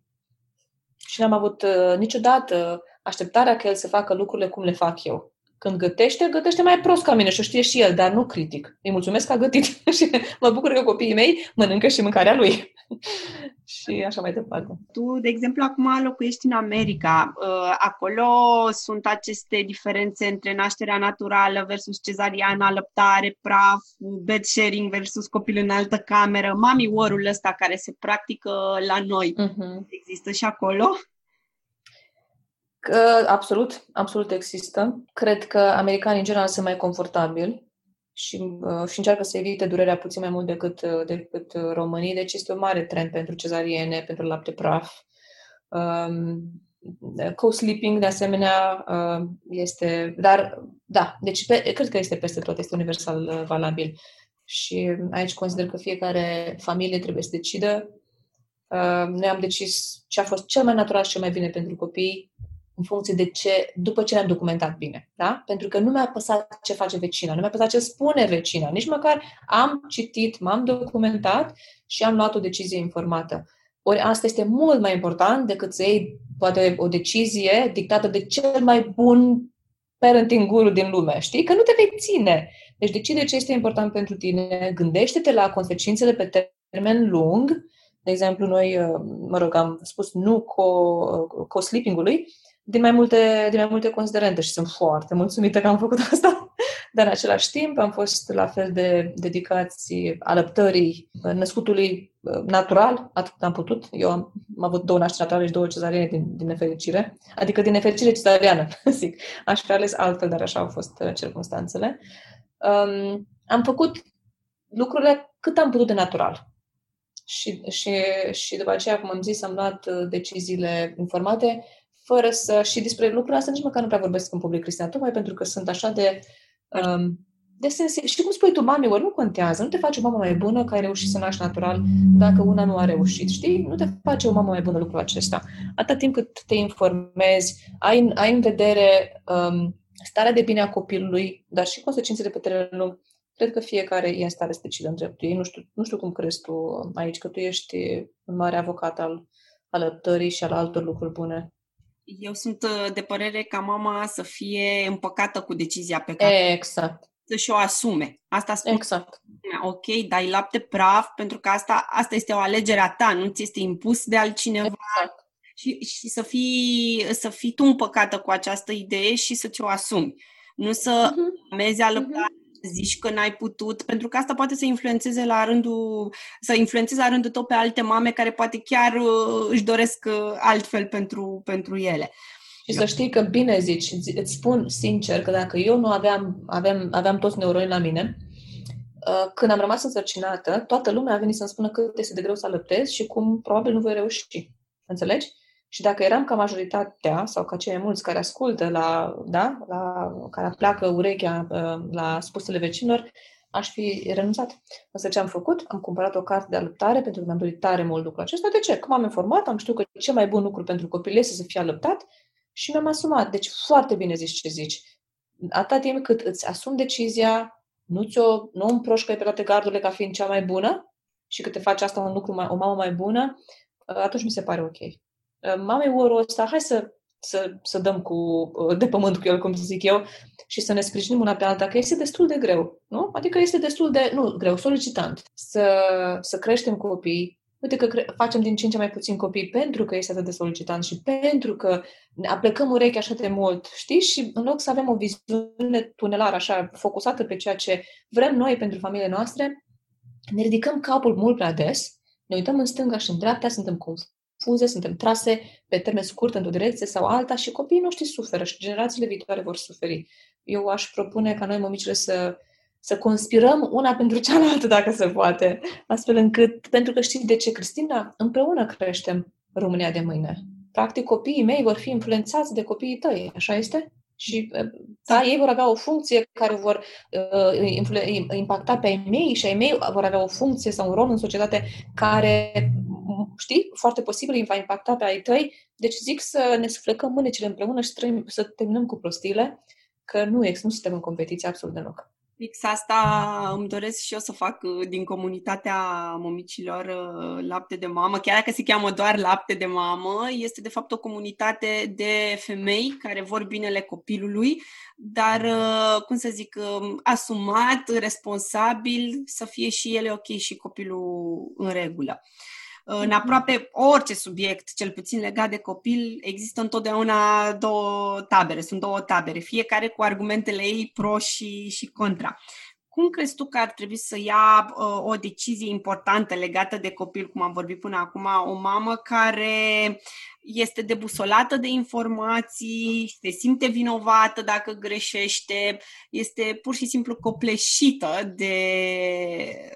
Și n-am avut uh, niciodată așteptarea că el să facă lucrurile cum le fac eu. Când gătește, gătește mai prost ca mine și o știe și el, dar nu critic. Îi mulțumesc că a gătit [laughs] și mă bucur că copiii mei mănâncă și mâncarea lui. [laughs] și așa mai departe. Tu, de exemplu, acum locuiești în America. Uh, acolo sunt aceste diferențe între nașterea naturală versus cezariană, alăptare, praf, bed sharing versus copil în altă cameră, mami war ăsta care se practică la noi. Uh-huh. Există și acolo? Că, absolut, absolut există. Cred că americanii în general sunt mai confortabili și, uh, și încearcă să evite durerea puțin mai mult decât, uh, decât uh, românii, deci este un mare trend pentru cezariene, pentru lapte praf. Um, co-sleeping, de asemenea, uh, este... Dar, da, deci pe, cred că este peste tot, este universal uh, valabil. Și aici consider că fiecare familie trebuie să decidă. Uh, noi am decis ce a fost cel mai natural și cel mai bine pentru copii în funcție de ce, după ce ne-am documentat bine. Da? Pentru că nu mi-a păsat ce face vecina, nu mi-a păsat ce spune vecina, nici măcar am citit, m-am documentat și am luat o decizie informată. Ori asta este mult mai important decât să iei poate o decizie dictată de cel mai bun parenting guru din lume, știi? Că nu te vei ține. Deci decide ce este important pentru tine, gândește-te la consecințele pe termen lung. De exemplu, noi, uh, mă rog, am spus nu co, co-sleeping-ului din mai, multe, din mai multe considerente și sunt foarte mulțumită că am făcut [laughs] asta. Dar în același timp am fost la fel de dedicați alăptării născutului uh, natural, atât am putut. Eu am, am avut două nașteri naturale și două cezariene din, din nefericire. Adică din nefericire cezariană, [laughs] zic. Aș fi ales altfel, dar așa au fost uh, circunstanțele. Um, am făcut lucrurile cât am putut de natural. Și, și, și după aceea, cum am zis, am luat uh, deciziile informate fără să... Și despre lucrurile astea nici măcar nu prea vorbesc în public, Cristina, tocmai pentru că sunt așa de... Um, de sensibil. Și cum spui tu, mami, ori nu contează, nu te face o mamă mai bună că ai reușit să naști natural dacă una nu a reușit, știi? Nu te face o mamă mai bună lucrul acesta. Atâta timp cât te informezi, ai, ai în vedere um, starea de bine a copilului, dar și consecințele pe termen lung, cred că fiecare e în stare să decidă în dreptul ei. Nu știu, nu știu cum crezi tu aici, că tu ești un mare avocat al alăptării și al altor lucruri bune. Eu sunt uh, de părere ca mama să fie împăcată cu decizia pe care exact. să-și o asume. Asta spune. Exact. Ok, dai lapte praf pentru că asta, asta este o alegere a ta, nu ți este impus de altcineva. Exact. Și, și să, fii, să fii tu împăcată cu această idee și să ți-o asumi. Nu să uh-huh. mezi alăptare uh-huh zici că n-ai putut, pentru că asta poate să influențeze la rândul, să influențeze la rândul tău pe alte mame care poate chiar uh, își doresc uh, altfel pentru, pentru ele. Și să știi că bine zici, îți spun sincer că dacă eu nu aveam, aveam, aveam toți neuroni la mine, uh, când am rămas însărcinată, toată lumea a venit să-mi spună cât este de greu să alăptez și cum probabil nu voi reuși. Înțelegi? Și dacă eram ca majoritatea sau ca cei mulți care ascultă la, da, la, care pleacă urechea uh, la spusele vecinilor, aș fi renunțat. Însă ce am făcut? Am cumpărat o carte de alăptare pentru că mi-am dorit tare mult lucrul acesta. De ce? Cum am informat, am știut că cel mai bun lucru pentru copil este să fie alăptat și mi-am asumat. Deci foarte bine zici ce zici. Atâta timp cât îți asumi decizia, nu ți-o, nu împroșcă pe toate gardurile ca fiind cea mai bună și că te faci asta un lucru mai, o mamă mai bună, atunci mi se pare ok. Ă, mamei orul ăsta, hai să, să, să dăm cu, ă, de pământ cu el, cum să zic eu, și să ne sprijinim una pe alta, că este destul de greu, nu? Adică este destul de, nu greu, solicitant, să, să creștem copii. Uite că cre- facem din ce în ce mai puțin copii pentru că este atât de solicitant și pentru că ne aplecăm urechea așa de mult, știi? Și în loc să avem o viziune tunelară așa, focusată pe ceea ce vrem noi pentru familiile noastre, ne ridicăm capul mult prea des, ne uităm în stânga și în dreapta, suntem confuzi confuze, suntem trase pe termen scurt într-o direcție sau alta și copiii noștri suferă și generațiile viitoare vor suferi. Eu aș propune ca noi, mămicile, să, să conspirăm una pentru cealaltă, dacă se poate, astfel încât, pentru că știți de ce, Cristina, împreună creștem România de mâine. Practic, copiii mei vor fi influențați de copiii tăi, așa este? Și da, ei vor avea o funcție care vor uh, impacta pe ai mei și ai mei vor avea o funcție sau un rol în societate care știi, foarte posibil îi va impacta pe ai tăi. Deci zic să ne suflecăm mânecile împreună și trăim, să terminăm cu prostiile, că nu, nu suntem în competiție absolut deloc. Fix asta îmi doresc și eu să fac uh, din comunitatea momicilor uh, lapte de mamă, chiar dacă se cheamă doar lapte de mamă, este de fapt o comunitate de femei care vor binele copilului, dar, uh, cum să zic, um, asumat, responsabil, să fie și ele ok și copilul în regulă. În aproape orice subiect, cel puțin legat de copil, există întotdeauna două tabere, sunt două tabere, fiecare cu argumentele ei pro și, și contra. Cum crezi tu că ar trebui să ia uh, o decizie importantă legată de copil, cum am vorbit până acum, o mamă care este debusolată de informații, se simte vinovată dacă greșește, este pur și simplu copleșită de,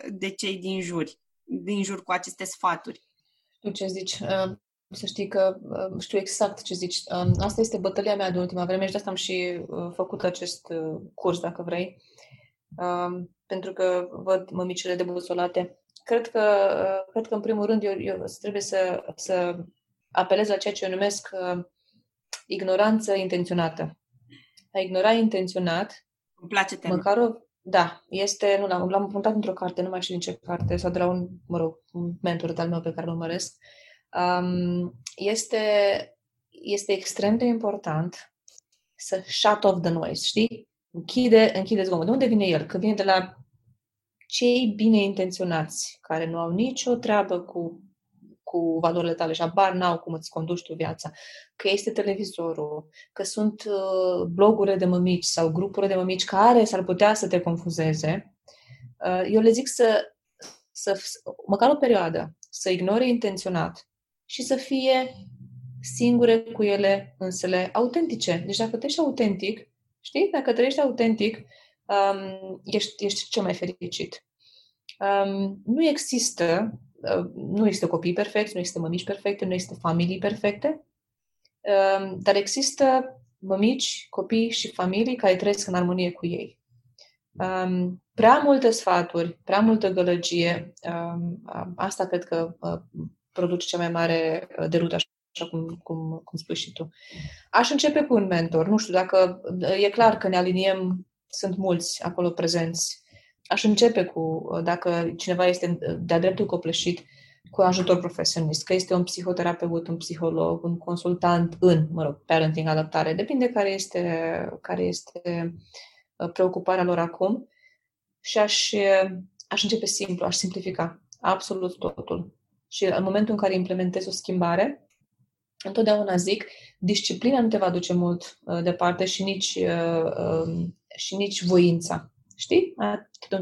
de cei din juri? Din jur cu aceste sfaturi. Știu ce zici. Uh, să știi că uh, știu exact ce zici. Uh, asta este bătălia mea de ultima vreme și de asta am și făcut acest curs, dacă vrei. Pentru că văd mămicile debusolate. Cred că, cred că în primul rând, eu, eu trebuie să, să apelez la ceea ce eu numesc ignoranță intenționată. A ignora intenționat îmi place tema. Măcar o, da, este, nu l-am, l-am într-o carte, nu mai știu din ce carte, sau de la un, mă rog, un mentor de-al meu pe care îl urmăresc. Um, este, este extrem de important să shut off the noise, știi? Închide, închide zgomot. De unde vine el? Că vine de la cei bine intenționați, care nu au nicio treabă cu, cu valorile tale și abar n-au cum îți conduci tu viața, că este televizorul, că sunt uh, blogurile de mămici sau grupurile de mămici care s-ar putea să te confuzeze, uh, eu le zic să, să, măcar o perioadă, să ignore intenționat și să fie singure cu ele însele autentice. Deci dacă tu ești autentic, știi? Dacă trăiești autentic, um, ești, ești cel mai fericit. Um, nu există, uh, nu există copii perfecti, nu există mămici perfecte, nu există familii perfecte, um, dar există mămici, copii și familii care trăiesc în armonie cu ei. Um, prea multe sfaturi, prea multă gălăgie, um, asta cred că uh, produce cea mai mare uh, derută, așa cum, cum, cum spui și tu. Aș începe cu un mentor. Nu știu, dacă e clar că ne aliniem, sunt mulți acolo prezenți. Aș începe cu, dacă cineva este de-a dreptul copleșit, cu ajutor profesionist, că este un psihoterapeut, un psiholog, un consultant în, mă rog, parenting, adaptare, depinde care este, care este uh, preocuparea lor acum și aș, aș începe simplu, aș simplifica absolut totul. Și în momentul în care implementezi o schimbare, întotdeauna zic, disciplina nu te va duce mult uh, departe și nici, uh, uh, și nici voința. Știi?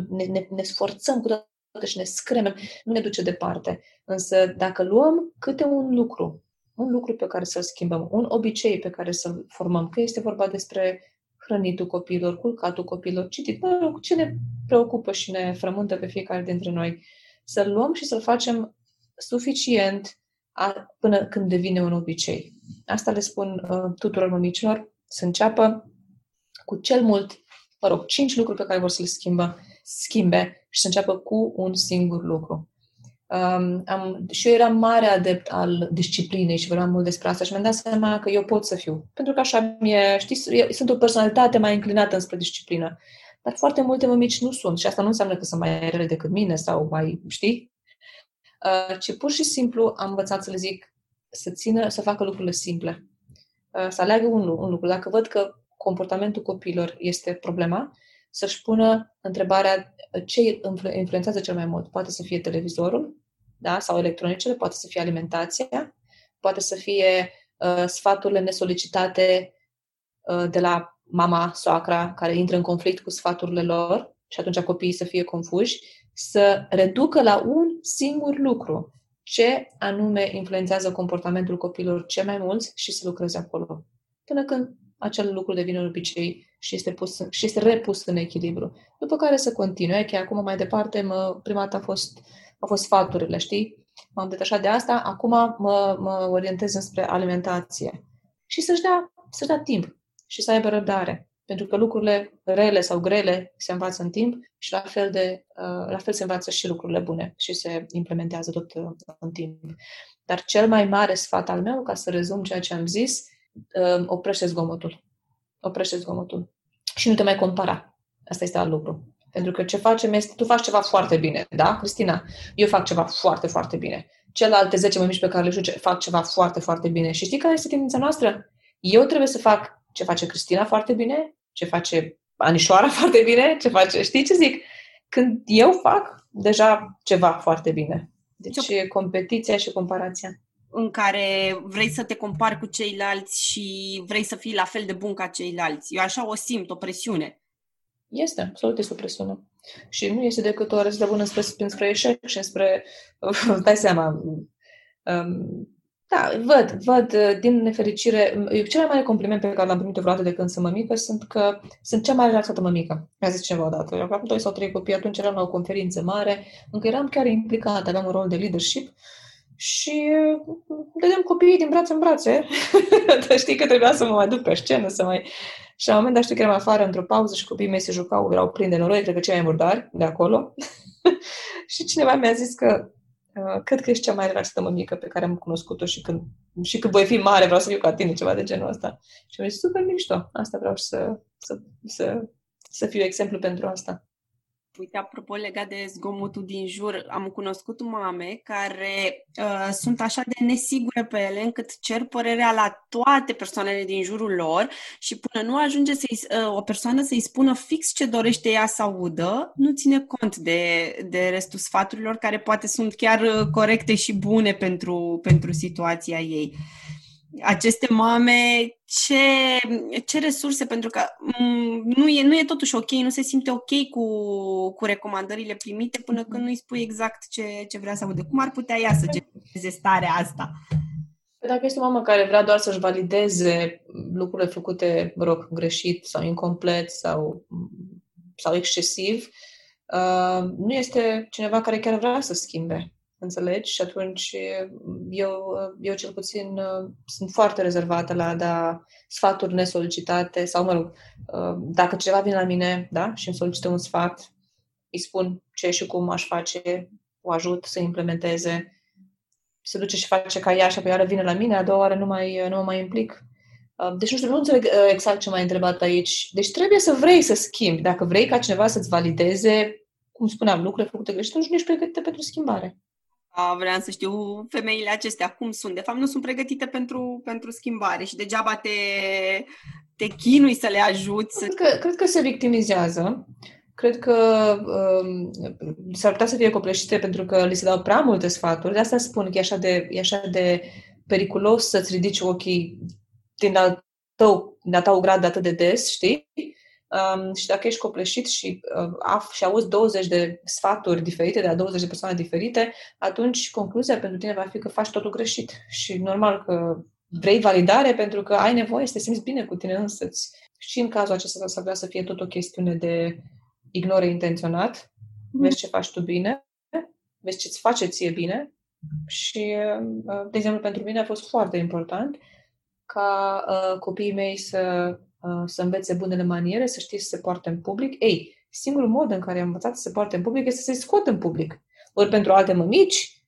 Ne, ne, ne sforțăm cu toate și ne scremem, nu ne duce departe. Însă dacă luăm câte un lucru, un lucru pe care să-l schimbăm, un obicei pe care să-l formăm, că este vorba despre hrănitul copiilor, culcatul copiilor, citit, mă rog, ce ne preocupă și ne frământă pe fiecare dintre noi, să-l luăm și să-l facem suficient a, până când devine un obicei. Asta le spun uh, tuturor mămicilor, să înceapă cu cel mult, mă rog, cinci lucruri pe care vor să le schimbă, schimbe și să înceapă cu un singur lucru. Um, am, și eu eram mare adept al disciplinei și vreau mult despre asta și mi-am dat seama că eu pot să fiu. Pentru că așa mi-e, știți, eu sunt o personalitate mai înclinată înspre disciplină. Dar foarte multe mămici nu sunt și asta nu înseamnă că sunt mai rele decât mine sau mai, știi? Uh, ci pur și simplu am învățat să le zic să țină, să facă lucrurile simple. Uh, să aleagă un, un lucru. Dacă văd că comportamentul copiilor este problema, să-și pună întrebarea ce influențează cel mai mult. Poate să fie televizorul da? sau electronicele, poate să fie alimentația, poate să fie uh, sfaturile nesolicitate uh, de la mama, soacra, care intră în conflict cu sfaturile lor și atunci copiii să fie confuși, să reducă la un singur lucru ce anume influențează comportamentul copilor cel mai mulți și să lucreze acolo. Până când acel lucru devine un obicei și este, pus, și este repus în echilibru. După care să continue, că acum mai departe, mă, prima dată a fost, a fost sfaturile, știi? M-am detașat de asta, acum mă, mă orientez înspre alimentație. Și să-și dea, să-și dea timp și să aibă răbdare. Pentru că lucrurile rele sau grele se învață în timp și la fel, de, uh, la fel se învață și lucrurile bune și se implementează tot uh, în timp. Dar cel mai mare sfat al meu, ca să rezum ceea ce am zis, uh, oprește zgomotul. Oprește zgomotul. Și nu te mai compara. Asta este alt lucru. Pentru că ce facem este, tu faci ceva foarte bine, da, Cristina? Eu fac ceva foarte, foarte bine. Celelalte 10 mămici pe care le știu fac ceva foarte, foarte bine. Și știi care este tendința noastră? Eu trebuie să fac ce face Cristina foarte bine, ce face Anișoara [laughs] foarte bine, ce face, știi ce zic? Când eu fac deja ceva foarte bine. Deci e competiția și comparația. În care vrei să te compari cu ceilalți și vrei să fii la fel de bun ca ceilalți. Eu așa o simt, o presiune. Este, absolut este o presiune. Și nu este decât o răzde bună spre, spre eșec și spre, [laughs] dai seama, um, da, văd, văd, uh, din nefericire, cel mai mare compliment pe care l-am primit vreodată de când sunt mămică sunt că sunt cea mai relaxată mămică. Mi-a zis cineva odată. Eu aveam doi sau trei copii, atunci eram la o conferință mare, încă eram chiar implicată, aveam un rol de leadership și uh, dădeam copiii din brațe în brațe. [laughs] Știi că trebuia să mă mai duc pe scenă, să mai... Și la un moment dat știu că eram afară într-o pauză și copiii mei se jucau, erau plini de noroi, cred că cei mai murdari de acolo. [laughs] și cineva mi-a zis că Uh, cred că ești cea mai relaxată mămică pe care am cunoscut-o și când, și când voi fi mare vreau să fiu ca tine, ceva de genul ăsta. Și mi-a zis, super mișto, asta vreau să, să, să, să fiu exemplu pentru asta. Uite, apropo legat de zgomotul din jur, am cunoscut mame care uh, sunt așa de nesigure pe ele încât cer părerea la toate persoanele din jurul lor și până nu ajunge să uh, o persoană să-i spună fix ce dorește ea să audă, nu ține cont de, de restul sfaturilor care poate sunt chiar uh, corecte și bune pentru, pentru situația ei aceste mame, ce, ce resurse, pentru că mm, nu e, nu e totuși ok, nu se simte ok cu, cu recomandările primite până când nu îi spui exact ce, ce vrea să aude. Cum ar putea ea să genereze starea asta? Păi dacă este o mamă care vrea doar să-și valideze lucrurile făcute, mă rog, greșit sau incomplet sau, sau excesiv, uh, nu este cineva care chiar vrea să schimbe. Înțelegi? Și atunci eu, eu cel puțin sunt foarte rezervată la a da sfaturi nesolicitate sau, mă rog, dacă cineva vine la mine da, și îmi solicită un sfat, îi spun ce și cum aș face, o ajut să implementeze, se duce și face ca ea și apoi iară vine la mine, a doua oară nu, mai, nu mă mai implic. Deci nu știu, nu înțeleg exact ce m-ai întrebat aici. Deci trebuie să vrei să schimbi. Dacă vrei ca cineva să-ți valideze, cum spuneam, lucrurile făcute greșit, atunci nu ești pregătită pentru schimbare vreau să știu femeile acestea cum sunt. De fapt, nu sunt pregătite pentru, pentru schimbare și degeaba te, te chinui să le ajuți. Cred că, cred că se victimizează. Cred că um, s-ar putea să fie copleșite pentru că li se dau prea multe sfaturi. De asta spun că e așa de, e așa de periculos să-ți ridici ochii din al tău, din al tău grad atât de des, știi? Um, și dacă ești copleșit și, uh, af, și auzi 20 de sfaturi diferite de la 20 de persoane diferite, atunci concluzia pentru tine va fi că faci totul greșit. Și normal că vrei validare pentru că ai nevoie să te simți bine cu tine însăți. Și în cazul acesta s-ar vrea să fie tot o chestiune de ignore intenționat, mm. vezi ce faci tu bine, vezi ce-ți face ție bine și, uh, de exemplu, pentru mine a fost foarte important ca uh, copiii mei să Uh, să învețe bunele maniere, să știe să se poarte în public. Ei, singurul mod în care am învățat să se poarte în public este să se scot în public. Ori pentru alte mămici,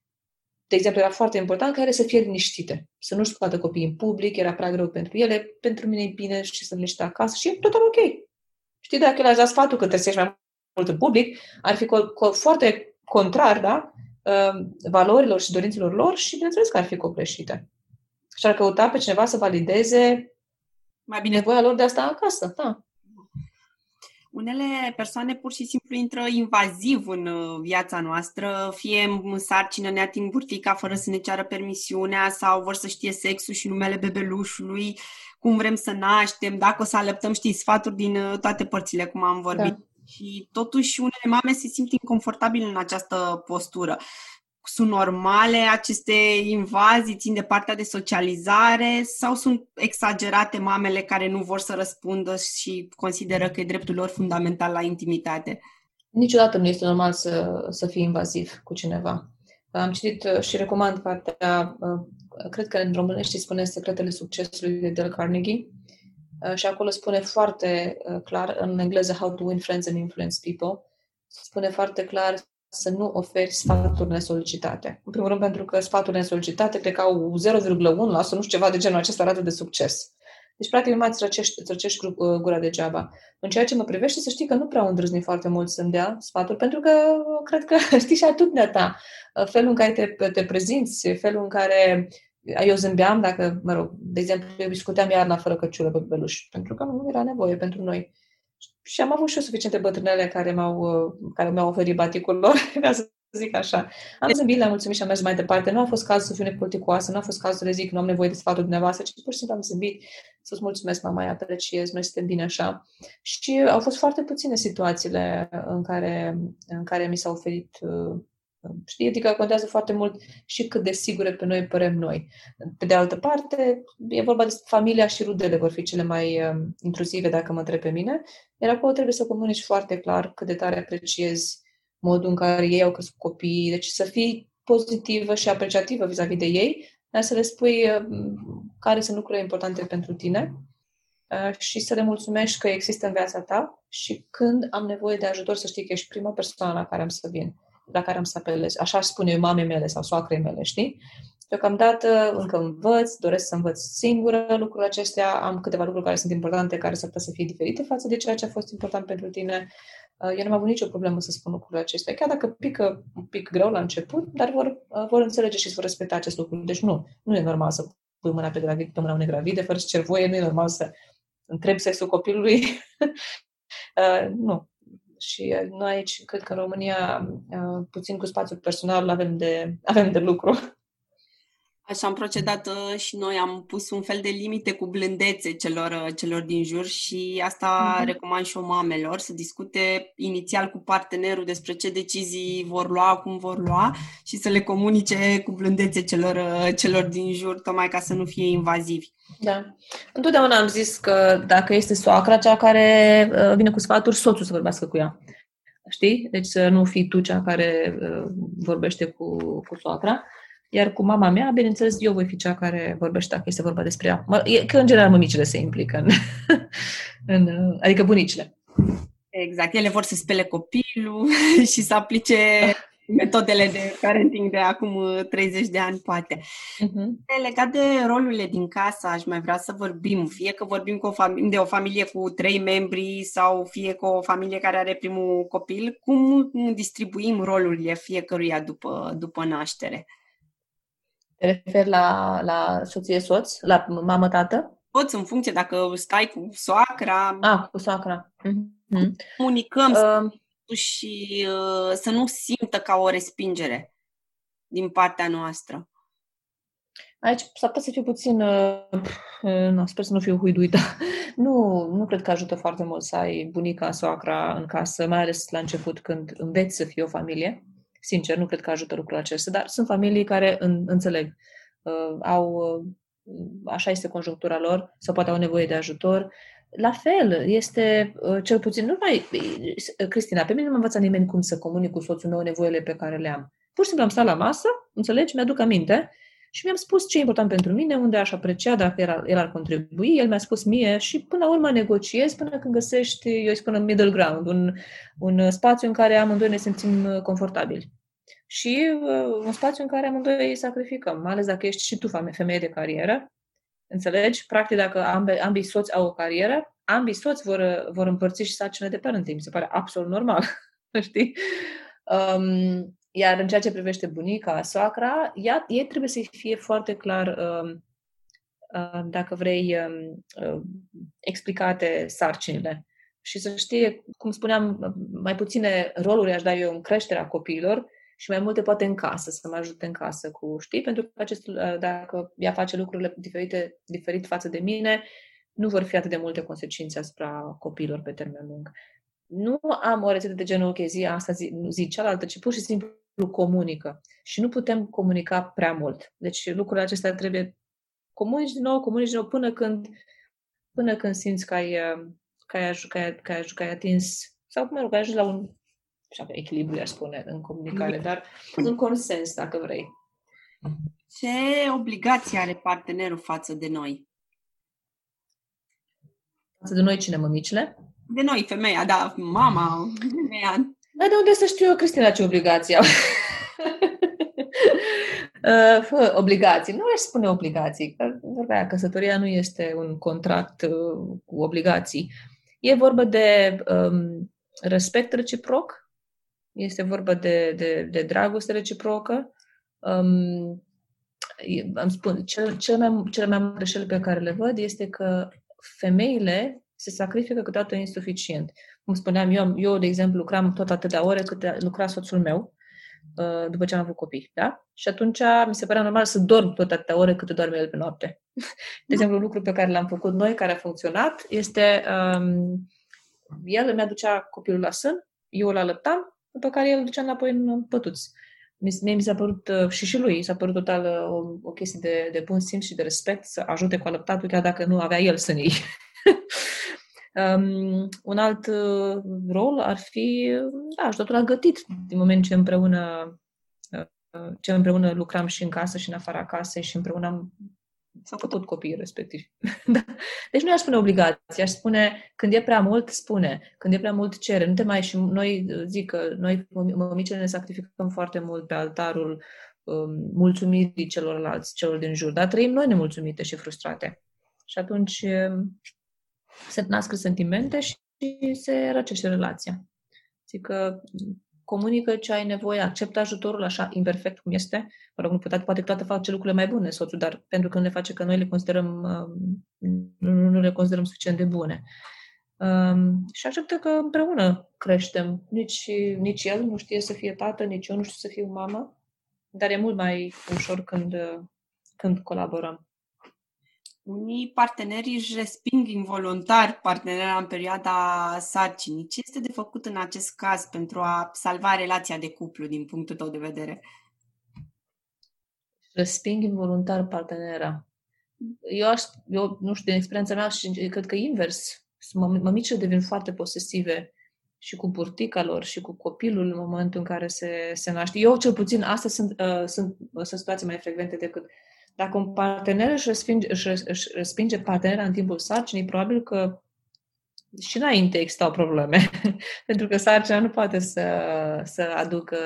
de exemplu, era foarte important ca ele să fie liniștite, să nu-și scoată copiii în public, era prea greu pentru ele, pentru mine e bine și să liniște acasă și e total ok. Știi, dacă el a dat sfatul că trebuie să ieși mai mult în public, ar fi co- co- foarte contrar, da, uh, valorilor și dorințelor lor și, bineînțeles, că ar fi copleșite. Și ar căuta pe cineva să valideze mai bine nevoia lor de asta acasă, da. Unele persoane pur și simplu intră invaziv în uh, viața noastră, fie în sarcină ne ating burtica fără să ne ceară permisiunea sau vor să știe sexul și numele bebelușului, cum vrem să naștem, dacă o să alăptăm, știi, sfaturi din uh, toate părțile, cum am vorbit. Da. Și totuși unele mame se simt inconfortabile în această postură sunt normale aceste invazii, țin de partea de socializare sau sunt exagerate mamele care nu vor să răspundă și consideră că e dreptul lor fundamental la intimitate? Niciodată nu este normal să, să fii invaziv cu cineva. Am citit uh, și recomand partea, uh, cred că în românește spune Secretele Succesului de Dale Carnegie uh, și acolo spune foarte clar, în engleză How to Win Friends and Influence People, spune foarte clar să nu oferi sfaturi nesolicitate. În primul rând pentru că sfaturi nesolicitate cred că au 0,1%, nu știu ceva de genul acesta rată de succes. Deci, practic, mai îți răcești, îți răcești uh, gura degeaba. În ceea ce mă privește, să știi că nu prea îndrăzni foarte mult să-mi dea sfaturi, pentru că uh, cred că [laughs] știi și atitudinea ta, uh, felul în care te, te prezinți, felul în care eu zâmbeam dacă, mă rog, de exemplu, eu discuteam iarna fără căciulă pe beluș, pentru că nu era nevoie pentru noi. Și am avut și eu suficiente bătrânele care m-au, care mi-au oferit baticul lor, [laughs] ca să zic așa. Am zâmbit, le-am mulțumit și am mers mai departe. Nu a fost cazul să fiu nepoliticoasă, nu a fost cazul să le zic nu am nevoie de sfatul dumneavoastră, ci pur și simplu am zâmbit să-ți mulțumesc, mama, îi apreciez, noi suntem bine așa. Și au fost foarte puține situațiile în care, în care mi s-a oferit uh, Știi? Adică contează foarte mult și cât de sigure pe noi părem noi. Pe de altă parte, e vorba de familia și rudele vor fi cele mai uh, intruzive dacă mă întreb pe mine, iar acolo trebuie să comunici foarte clar cât de tare apreciezi modul în care ei au crescut copiii, deci să fii pozitivă și apreciativă vis-a-vis de ei, dar să le spui uh, care sunt lucrurile importante pentru tine uh, și să le mulțumești că există în viața ta și când am nevoie de ajutor să știi că ești prima persoană la care am să vin la care am să apelez. Așa spune eu mamei mele sau soacrei mele, știi? Deocamdată încă învăț, doresc să învăț singură lucrurile acestea, am câteva lucruri care sunt importante, care s-ar putea să fie diferite față de ceea ce a fost important pentru tine Uh, eu nu am avut nicio problemă să spun lucrurile acestea, chiar dacă pică un pic greu la început, dar vor, uh, vor înțelege și vor respecta acest lucru. Deci nu, nu e normal să pui mâna pe, gravid, pe mâna unei gravide fără să cer voie, nu e normal să întrebi sexul copilului. [laughs] uh, nu. Și uh, noi aici, cred că în România, uh, puțin cu spațiul personal, avem de, avem de lucru. Așa am procedat uh, și noi, am pus un fel de limite cu blândețe celor, uh, celor din jur și asta mm-hmm. recomand și o mamelor, să discute inițial cu partenerul despre ce decizii vor lua, cum vor lua și să le comunice cu blândețe celor, uh, celor din jur, tocmai ca să nu fie invazivi. Da. Întotdeauna am zis că dacă este soacra cea care vine cu sfaturi, soțul să vorbească cu ea. Știi? Deci să nu fii tu cea care vorbește cu, cu soacra. Iar cu mama mea, bineînțeles, eu voi fi cea care vorbește dacă este vorba despre ea. Mă, e, că, în general, mămicile se implică, în, [laughs] în, adică bunicile. Exact. Ele vor să spele copilul [laughs] și să aplice metodele de parenting de acum 30 de ani, poate. Uh-huh. Legat de rolurile din casă, aș mai vrea să vorbim. Fie că vorbim cu o fam- de o familie cu trei membri sau fie cu o familie care are primul copil, cum distribuim rolurile fiecăruia după, după naștere? Te referi la, la soție-soț? La mamă-tată? Poți în funcție dacă stai cu soacra. Ah, cu soacra. Mm-hmm. Comunicăm uh, și uh, să nu simtă ca o respingere din partea noastră. Aici s-ar putea să fiu puțin, uh, uh, nu, sper să nu fiu huiduită. [laughs] nu, nu cred că ajută foarte mult să ai bunica, soacra în casă, mai ales la început când înveți să fii o familie. Sincer, nu cred că ajută lucrul acesta, dar sunt familii care în, înțeleg, uh, au, uh, așa este conjunctura lor, sau poate au nevoie de ajutor. La fel, este uh, cel puțin, nu mai, Cristina, pe mine nu m-a învățat nimeni cum să comunic cu soțul meu nevoile pe care le am. Pur și simplu am stat la masă, înțelegi, mi-aduc aminte și mi-am spus ce e important pentru mine, unde aș aprecia dacă el ar, el ar contribui. El mi-a spus mie și până la urmă negociez până când găsești, eu îi spun, middle ground, un, un spațiu în care amândoi ne simțim confortabili. Și uh, un spațiu în care amândoi îi sacrificăm, mai ales dacă ești și tu femeie de carieră. Înțelegi? Practic, dacă ambii, ambii soți au o carieră, ambii soți vor, vor împărți și sarcinile de parenting. Mi se pare absolut normal. [laughs] Știi? Um, iar în ceea ce privește bunica, soacra, ea, ei trebuie să fie foarte clar, uh, uh, dacă vrei, um, uh, explicate sarcinile. Și să știe, cum spuneam, mai puține roluri aș da eu în creșterea copiilor și mai multe poate în casă, să mă ajute în casă cu, știi? Pentru că acest, uh, dacă ea face lucrurile diferite, diferit față de mine, nu vor fi atât de multe consecințe asupra copiilor pe termen lung. Nu am o rețetă de genul, ok, zi asta, zi, zi cealaltă, ci pur și simplu comunică. Și nu putem comunica prea mult. Deci lucrurile acestea trebuie comunici din nou, comunici din nou până când, până când simți că ai, uh, că ai, că ai, că ai, că ai atins sau, mă rog, ai ajuns la un așa, echilibru, aș spune, în comunicare, dar un consens, dacă vrei. Ce obligație are partenerul față de noi? Față de noi cine, mămicile? De noi, femeia, da, mama, femeia. Dar de unde să știu eu, Cristina, ce obligație au? [laughs] uh, obligații. Nu aș spune obligații. Vorba aia, căsătoria nu este un contract uh, cu obligații. E vorba de um, respect reciproc, este vorba de, de, de dragoste reciprocă. Um, am spun, cel, cel mai, cele mai mari greșeli pe care le văd este că femeile se sacrifică câteodată insuficient. Cum spuneam, eu, eu, de exemplu, lucram tot atâtea ore cât lucra soțul meu uh, după ce am avut copii, da? Și atunci mi se părea normal să dorm tot atâtea ore cât doarme el pe noapte. [laughs] De exemplu, un lucru pe care l-am făcut noi, care a funcționat, este um, el îmi aducea copilul la sân, eu îl alăptam după care el ducea înapoi în pătuți. Mie mi s-a părut, uh, și și lui, s-a părut total uh, o, o chestie de, de bun simț și de respect să ajute cu alăptatul, chiar dacă nu avea el sânii. [laughs] um, un alt uh, rol ar fi da, ajutorul la gătit, din moment ce împreună ce împreună lucram și în casă și în afara casei și împreună am s-au făcut copiii respectivi. [laughs] da. Deci nu aș spune obligație, aș spune când e prea mult, spune. Când e prea mult, cere. Nu te mai și noi, zic că noi, mămicile, ne sacrificăm foarte mult pe altarul um, mulțumirii celorlalți, celor din jur, dar trăim noi nemulțumite și frustrate. Și atunci um, se nasc sentimente și se răcește relația. Adică comunică ce ai nevoie, acceptă ajutorul așa imperfect cum este. Mă rog, nu poate, poate toate face lucrurile mai bune soțul, dar pentru că nu le face că noi le considerăm, um, nu, nu le considerăm suficient de bune. Um, și acceptă că împreună creștem. Nici, nici el nu știe să fie tată, nici eu nu știu să fiu mamă, dar e mult mai ușor când, când colaborăm. Unii parteneri își resping involuntar partenera în perioada sarcinii. Ce este de făcut în acest caz pentru a salva relația de cuplu din punctul tău de vedere? Resping involuntar partenera. Eu, aș, eu nu știu, din experiența mea și cred că invers. Mămicile devin foarte posesive și cu burtica lor și cu copilul în momentul în care se, se naște. Eu, cel puțin, astea sunt, uh, sunt, sunt situații mai frecvente decât uh, dacă un partener își respinge, își, își respinge partenera în timpul sarcinii, probabil că și înainte existau probleme. [laughs] Pentru că sarcina nu poate să, să aducă,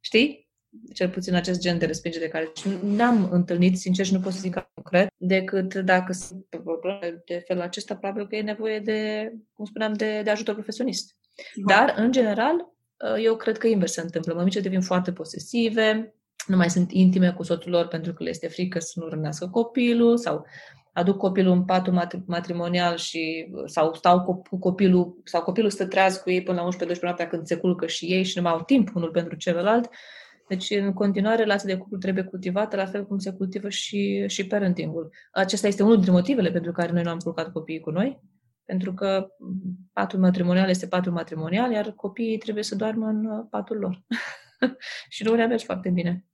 știi? Cel puțin acest gen de respingere care n-am întâlnit, sincer și nu pot să zic concret, decât dacă sunt probleme de felul acesta, probabil că e nevoie de, cum spuneam, de, de ajutor profesionist. Dar, în general, eu cred că invers se întâmplă. Mămicile devin foarte posesive, nu mai sunt intime cu soțul lor pentru că le este frică să nu rănească copilul sau aduc copilul în patul matrimonial și sau stau cu copilul sau copilul stă treaz cu ei până la 11-12 noaptea când se culcă și ei și nu mai au timp unul pentru celălalt. Deci, în continuare, relația de cuplu trebuie cultivată, la fel cum se cultivă și, și parentingul. Acesta este unul dintre motivele pentru care noi nu am culcat copiii cu noi, pentru că patul matrimonial este patul matrimonial, iar copiii trebuie să doarmă în patul lor. [laughs] și nu le mers foarte bine.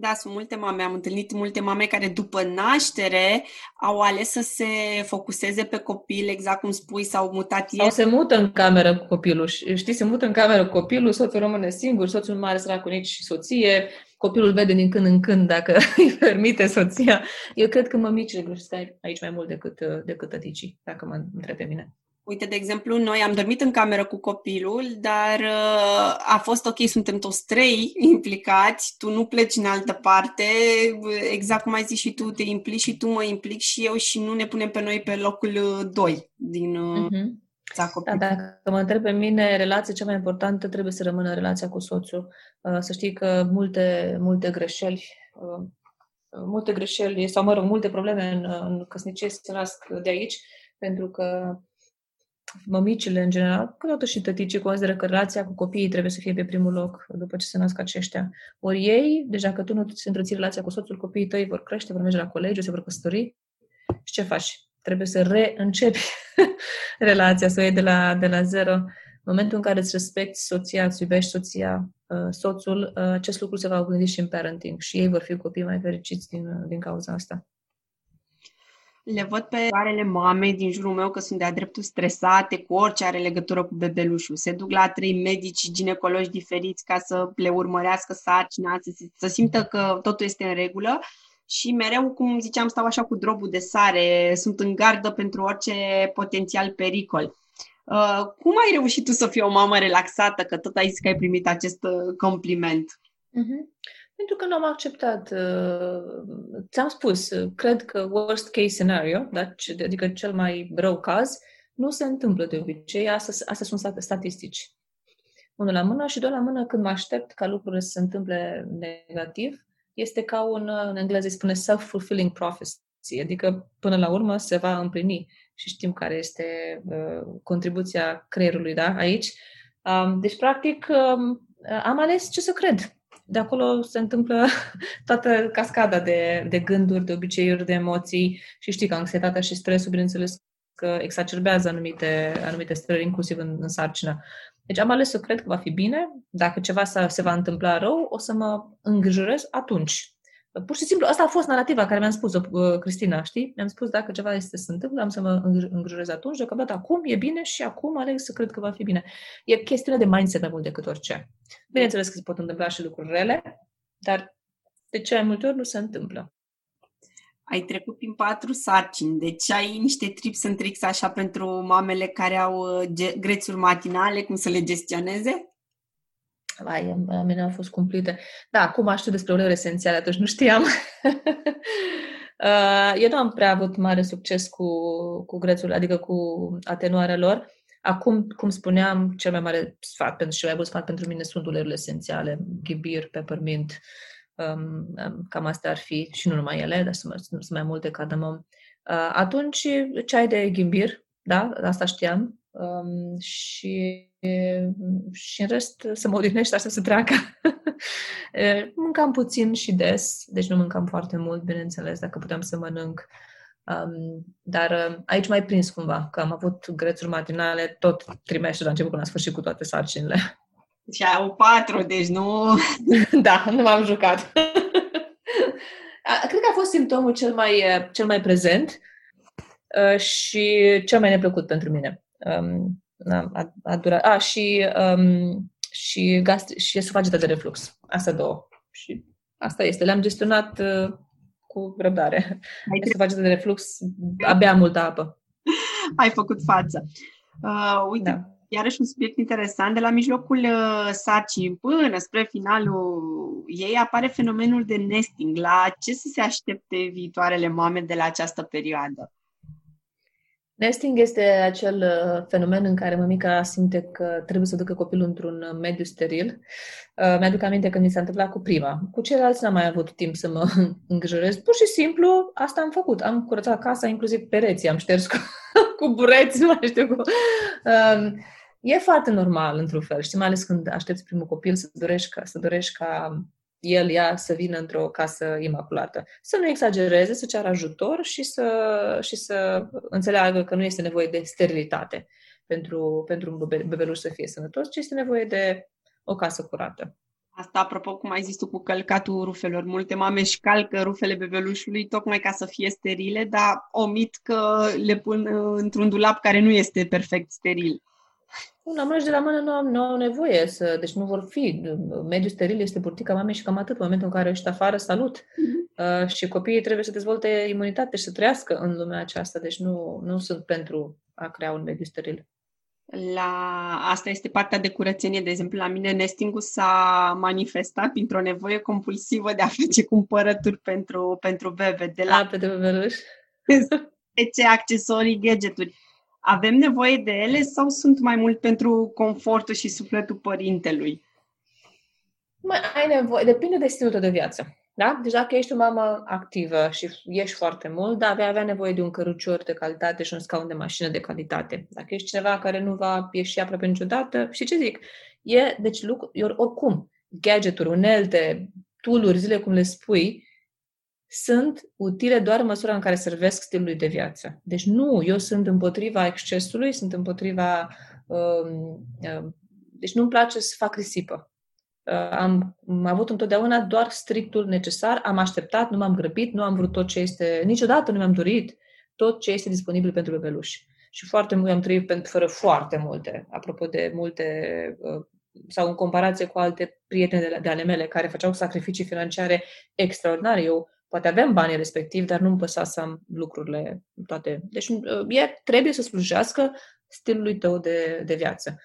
Da, sunt multe mame. Am întâlnit multe mame care după naștere au ales să se focuseze pe copil, exact cum spui, s-au mutat Sau se mută în cameră cu copilul. Știi, se mută în cameră cu copilul, soțul rămâne singur, soțul nu mai are sărac cu nici soție, copilul vede din când în când dacă [laughs] îi permite soția. Eu cred că mămicile greșesc aici mai mult decât, decât tăticii, dacă mă întreb pe mine. Uite, de exemplu, noi am dormit în cameră cu copilul, dar uh, a fost ok, suntem toți trei implicați, tu nu pleci în altă parte, exact cum ai zis și tu, te implici și tu mă implic și eu și nu ne punem pe noi pe locul uh, doi din uh-huh. Da, dacă mă întreb pe mine, relația cea mai importantă trebuie să rămână relația cu soțul. Uh, să știi că multe, multe greșeli multe greșeli sau, mă rog, multe probleme în, în căsnicie se nasc de aici, pentru că mămicile în general, câteodată și tăticii consideră că relația cu copiii trebuie să fie pe primul loc după ce se nasc aceștia. Ori ei, deja că tu nu se întreții relația cu soțul, copiii tăi vor crește, vor merge la colegiu, se vor căsători și ce faci? Trebuie să reîncepi [laughs] relația, să o iei de la, de la zero. În momentul în care îți respecti soția, îți iubești soția, uh, soțul, uh, acest lucru se va gândi și în parenting și ei vor fi copii mai fericiți din, din cauza asta le văd pe arele mamei din jurul meu că sunt de-a dreptul stresate cu orice are legătură cu bebelușul. Se duc la trei medici ginecologi diferiți ca să le urmărească sarcina, să, să simtă că totul este în regulă și mereu, cum ziceam, stau așa cu drobul de sare, sunt în gardă pentru orice potențial pericol. Uh, cum ai reușit tu să fii o mamă relaxată, că tot ai zis că ai primit acest uh, compliment? Uh-huh. Pentru că nu am acceptat. Uh, ți-am spus, uh, cred că worst case scenario, da? adică cel mai rău caz, nu se întâmplă de obicei. Astea, astea sunt statistici. Unul la mână și doi la mână când mă aștept ca lucrurile să se întâmple negativ, este ca un, uh, în engleză spune self-fulfilling prophecy, adică până la urmă se va împlini și știm care este uh, contribuția creierului da, aici. Um, deci, practic, um, am ales ce să cred de acolo se întâmplă [laughs] toată cascada de, de gânduri, de obiceiuri, de emoții și știi că anxietatea și stresul, bineînțeles, că exacerbează anumite, anumite stări, inclusiv în, în sarcină. Deci am ales să cred că va fi bine. Dacă ceva se va întâmpla rău, o să mă îngrijorez atunci. Pur și simplu, asta a fost narrativa care mi-am spus-o, uh, Cristina, știi? Mi-am spus dacă ceva este să se întâmple, am să mă îngrijorez atunci, deocamdată acum e bine și acum aleg să cred că va fi bine. E chestiune de mindset mai mult decât orice. Bineînțeles că se pot întâmpla și lucruri rele, dar de ce mai multe ori nu se întâmplă. Ai trecut prin patru sarcini, deci ai niște trips în tricks așa pentru mamele care au uh, grețuri matinale, cum să le gestioneze? Vai, la mine au fost cumplite. Da, acum știu despre uleiuri esențiale, atunci nu știam. [laughs] Uh, eu nu am prea avut mare succes cu, cu grețul, adică cu atenuarea lor. Acum, cum spuneam, cel mai mare sfat pentru cel mai bun sfat pentru mine sunt uleiurile esențiale, ghibir, peppermint, um, um, cam astea ar fi, și nu numai ele, dar sunt, sunt mai multe cardamom. Uh, atunci, ceai de ghimbir, da, asta știam, um, și, și în rest să mă odihnești, așa să treacă. [laughs] mâncam puțin și des, deci nu mâncam foarte mult, bineînțeles, dacă puteam să mănânc. Um, dar uh, aici mai prins cumva, că am avut grețuri matinale tot trimestrul, la început până la sfârșit cu toate sarcinile. [laughs] Și au patru, deci nu... [laughs] da, nu m-am jucat. Cred că a fost simptomul cel mai, cel mai prezent uh, și cel mai neplăcut pentru mine. Um, a, a durat. A, și, um, și, gastri, și esofagita de reflux. Asta două. Și asta este. Le-am gestionat uh, cu răbdare. Esofagita de reflux, abia multă apă. [laughs] Ai făcut față. Uh, uite, da. iarăși un subiect interesant. De la mijlocul uh, sarcii până spre finalul ei apare fenomenul de nesting. La ce să se aștepte viitoarele mame de la această perioadă? Nesting este acel uh, fenomen în care mămica simte că trebuie să ducă copilul într-un uh, mediu steril. Uh, mi-aduc aminte când mi s-a întâmplat cu prima. Cu ceilalți n-am mai avut timp să mă [laughs] îngrijorez. Pur și simplu, asta am făcut. Am curățat casa, inclusiv pereții, am șters cu, [laughs] cu bureți, nu mai știu cum. Um, e foarte normal, într-un fel, știi, mai ales când aștepți primul copil să dorești ca, să dorești ca el, ea, să vină într-o casă imaculată. Să nu exagereze, să ceară ajutor și să, și să înțeleagă că nu este nevoie de sterilitate pentru, pentru un bebeluș să fie sănătos, ci este nevoie de o casă curată. Asta, apropo, cum ai zis tu, cu călcatul rufelor. Multe mame își calcă rufele bebelușului tocmai ca să fie sterile, dar omit că le pun într-un dulap care nu este perfect steril. La mână și de la mână nu, nu au nevoie să, deci nu vor fi. Mediul steril este burtica mamei și cam atât. În momentul în care ești afară, salut. Mm-hmm. Uh, și copiii trebuie să dezvolte imunitate și să trăiască în lumea aceasta. Deci nu, nu sunt pentru a crea un mediu steril. La asta este partea de curățenie. De exemplu, la mine nestingul s-a manifestat printr-o nevoie compulsivă de a face cumpărături pentru, pentru bebe. De la Ape de bebeluș. [laughs] ce accesorii, gadgeturi avem nevoie de ele sau sunt mai mult pentru confortul și sufletul părintelui? Mai ai nevoie, depinde de stilul tău de viață. Da? Deci dacă ești o mamă activă și ești foarte mult, da, vei avea nevoie de un cărucior de calitate și un scaun de mașină de calitate. Dacă ești cineva care nu va ieși aproape niciodată, și ce zic? E, deci, lucru, oricum, gadgeturi, unelte, tooluri, zile cum le spui, sunt utile doar în măsura în care servesc stilului de viață. Deci nu, eu sunt împotriva excesului, sunt împotriva... Um, uh, deci nu-mi place să fac risipă. Uh, am, am avut întotdeauna doar strictul necesar, am așteptat, nu m-am grăbit, nu am vrut tot ce este... Niciodată nu mi-am dorit tot ce este disponibil pentru bebeluși. Și foarte mult am trăit pentru, fără foarte multe, apropo de multe uh, sau în comparație cu alte prietene de ale mele care făceau sacrificii financiare extraordinare. Eu Poate aveam banii respectiv, dar nu-mi păsa să am lucrurile toate. Deci e, trebuie să slujească stilului tău de, de viață.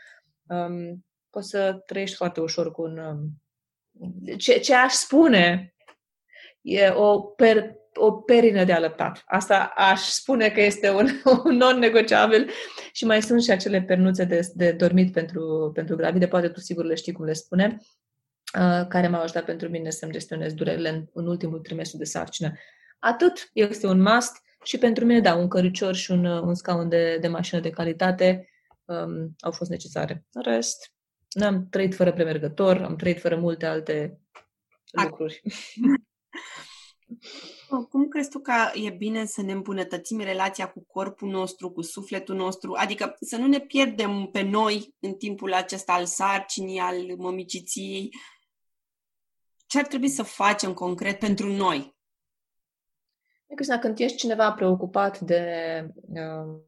Um, poți să trăiești foarte ușor cu un... Um, ce, ce aș spune e o, per, o perină de alăptat. Asta aș spune că este un, [laughs] un non-negociabil și mai sunt și acele pernuțe de, de dormit pentru, pentru gravide, poate tu sigur le știi cum le spune. Uh, care m-au ajutat pentru mine să-mi gestionez durerile în, în ultimul trimestru de sarcină. Atât este un must și pentru mine, da, un căricior și un, uh, un scaun de, de mașină de calitate um, au fost necesare. În rest, n-am trăit fără premergător, am trăit fără multe alte lucruri. [laughs] Cum crezi tu că e bine să ne îmbunătățim relația cu corpul nostru, cu sufletul nostru? Adică să nu ne pierdem pe noi în timpul acesta al sarcinii, al mămiciției, ce ar trebui să facem concret pentru noi? Cristina, când ești cineva preocupat de... Uh,